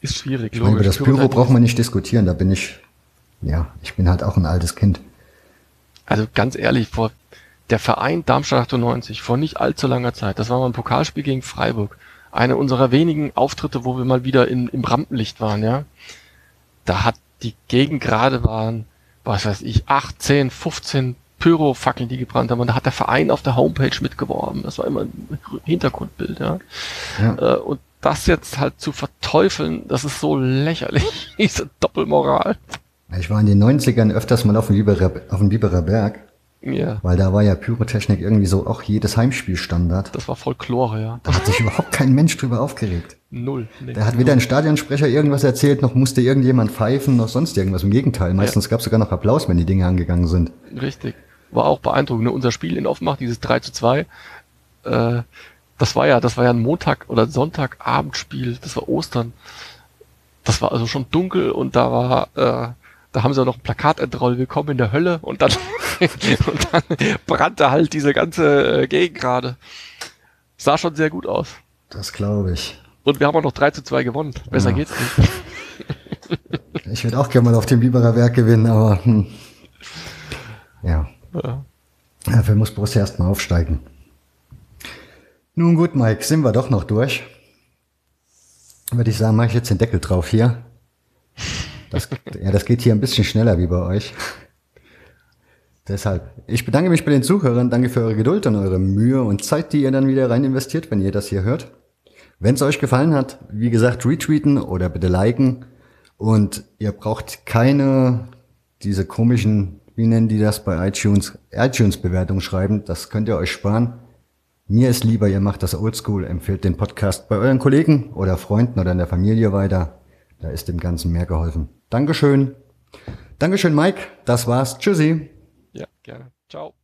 Ist schwierig, ich meine, Über das Büro braucht man nicht diskutieren, da bin ich, ja, ich bin halt auch ein altes Kind. Also ganz ehrlich, vor der Verein Darmstadt 98, vor nicht allzu langer Zeit, das war mal ein Pokalspiel gegen Freiburg. Eine unserer wenigen Auftritte, wo wir mal wieder in, im Rampenlicht waren, ja. Da hat die Gegend gerade waren, was weiß ich, 18, 15 Pyro-Fackeln, die gebrannt haben. Und da hat der Verein auf der Homepage mitgeworben. Das war immer ein Hintergrundbild, ja. ja. Äh, und das jetzt halt zu verteufeln, das ist so lächerlich, diese Doppelmoral. Ich war in den 90ern öfters mal auf dem Biberer, auf dem Biberer Berg. Ja. Weil da war ja Pyrotechnik irgendwie so auch jedes Heimspiel Standard. Das war Folklore, ja. Da hat sich überhaupt kein Mensch drüber aufgeregt. Null. Nee, da hat weder ein Stadionsprecher irgendwas erzählt, noch musste irgendjemand pfeifen, noch sonst irgendwas. Im Gegenteil, meistens ja. gab es sogar noch Applaus, wenn die Dinge angegangen sind. Richtig. War auch beeindruckend. Ne? Unser Spiel in Offenbach, dieses 3 zu 2, äh, das war ja, das war ja ein Montag oder Sonntagabendspiel, das war Ostern. Das war also schon dunkel und da war, äh, da haben sie auch noch ein Plakat entrollt, willkommen in der Hölle und dann, und dann brannte halt diese ganze äh, Gegend gerade. Sah schon sehr gut aus. Das glaube ich. Und wir haben auch noch 3 zu 2 gewonnen. Besser ja. geht's nicht. ich würde auch gerne mal auf dem Biberer Werk gewinnen, aber hm. ja. Ja. Dafür muss Borussia erstmal aufsteigen. Nun gut, Mike, sind wir doch noch durch. Würde ich sagen, mache ich jetzt den Deckel drauf hier. Das, ja, das geht hier ein bisschen schneller wie bei euch. Deshalb, ich bedanke mich bei den Zuhörern, danke für eure Geduld und eure Mühe und Zeit, die ihr dann wieder rein investiert, wenn ihr das hier hört. Wenn es euch gefallen hat, wie gesagt, retweeten oder bitte liken. Und ihr braucht keine, diese komischen, wie nennen die das bei iTunes, iTunes-Bewertung schreiben. Das könnt ihr euch sparen. Mir ist lieber, ihr macht das oldschool, empfehlt den Podcast bei euren Kollegen oder Freunden oder in der Familie weiter. Da ist dem Ganzen mehr geholfen. Dankeschön. Dankeschön, Mike. Das war's. Tschüssi. Ja, gerne. Ciao.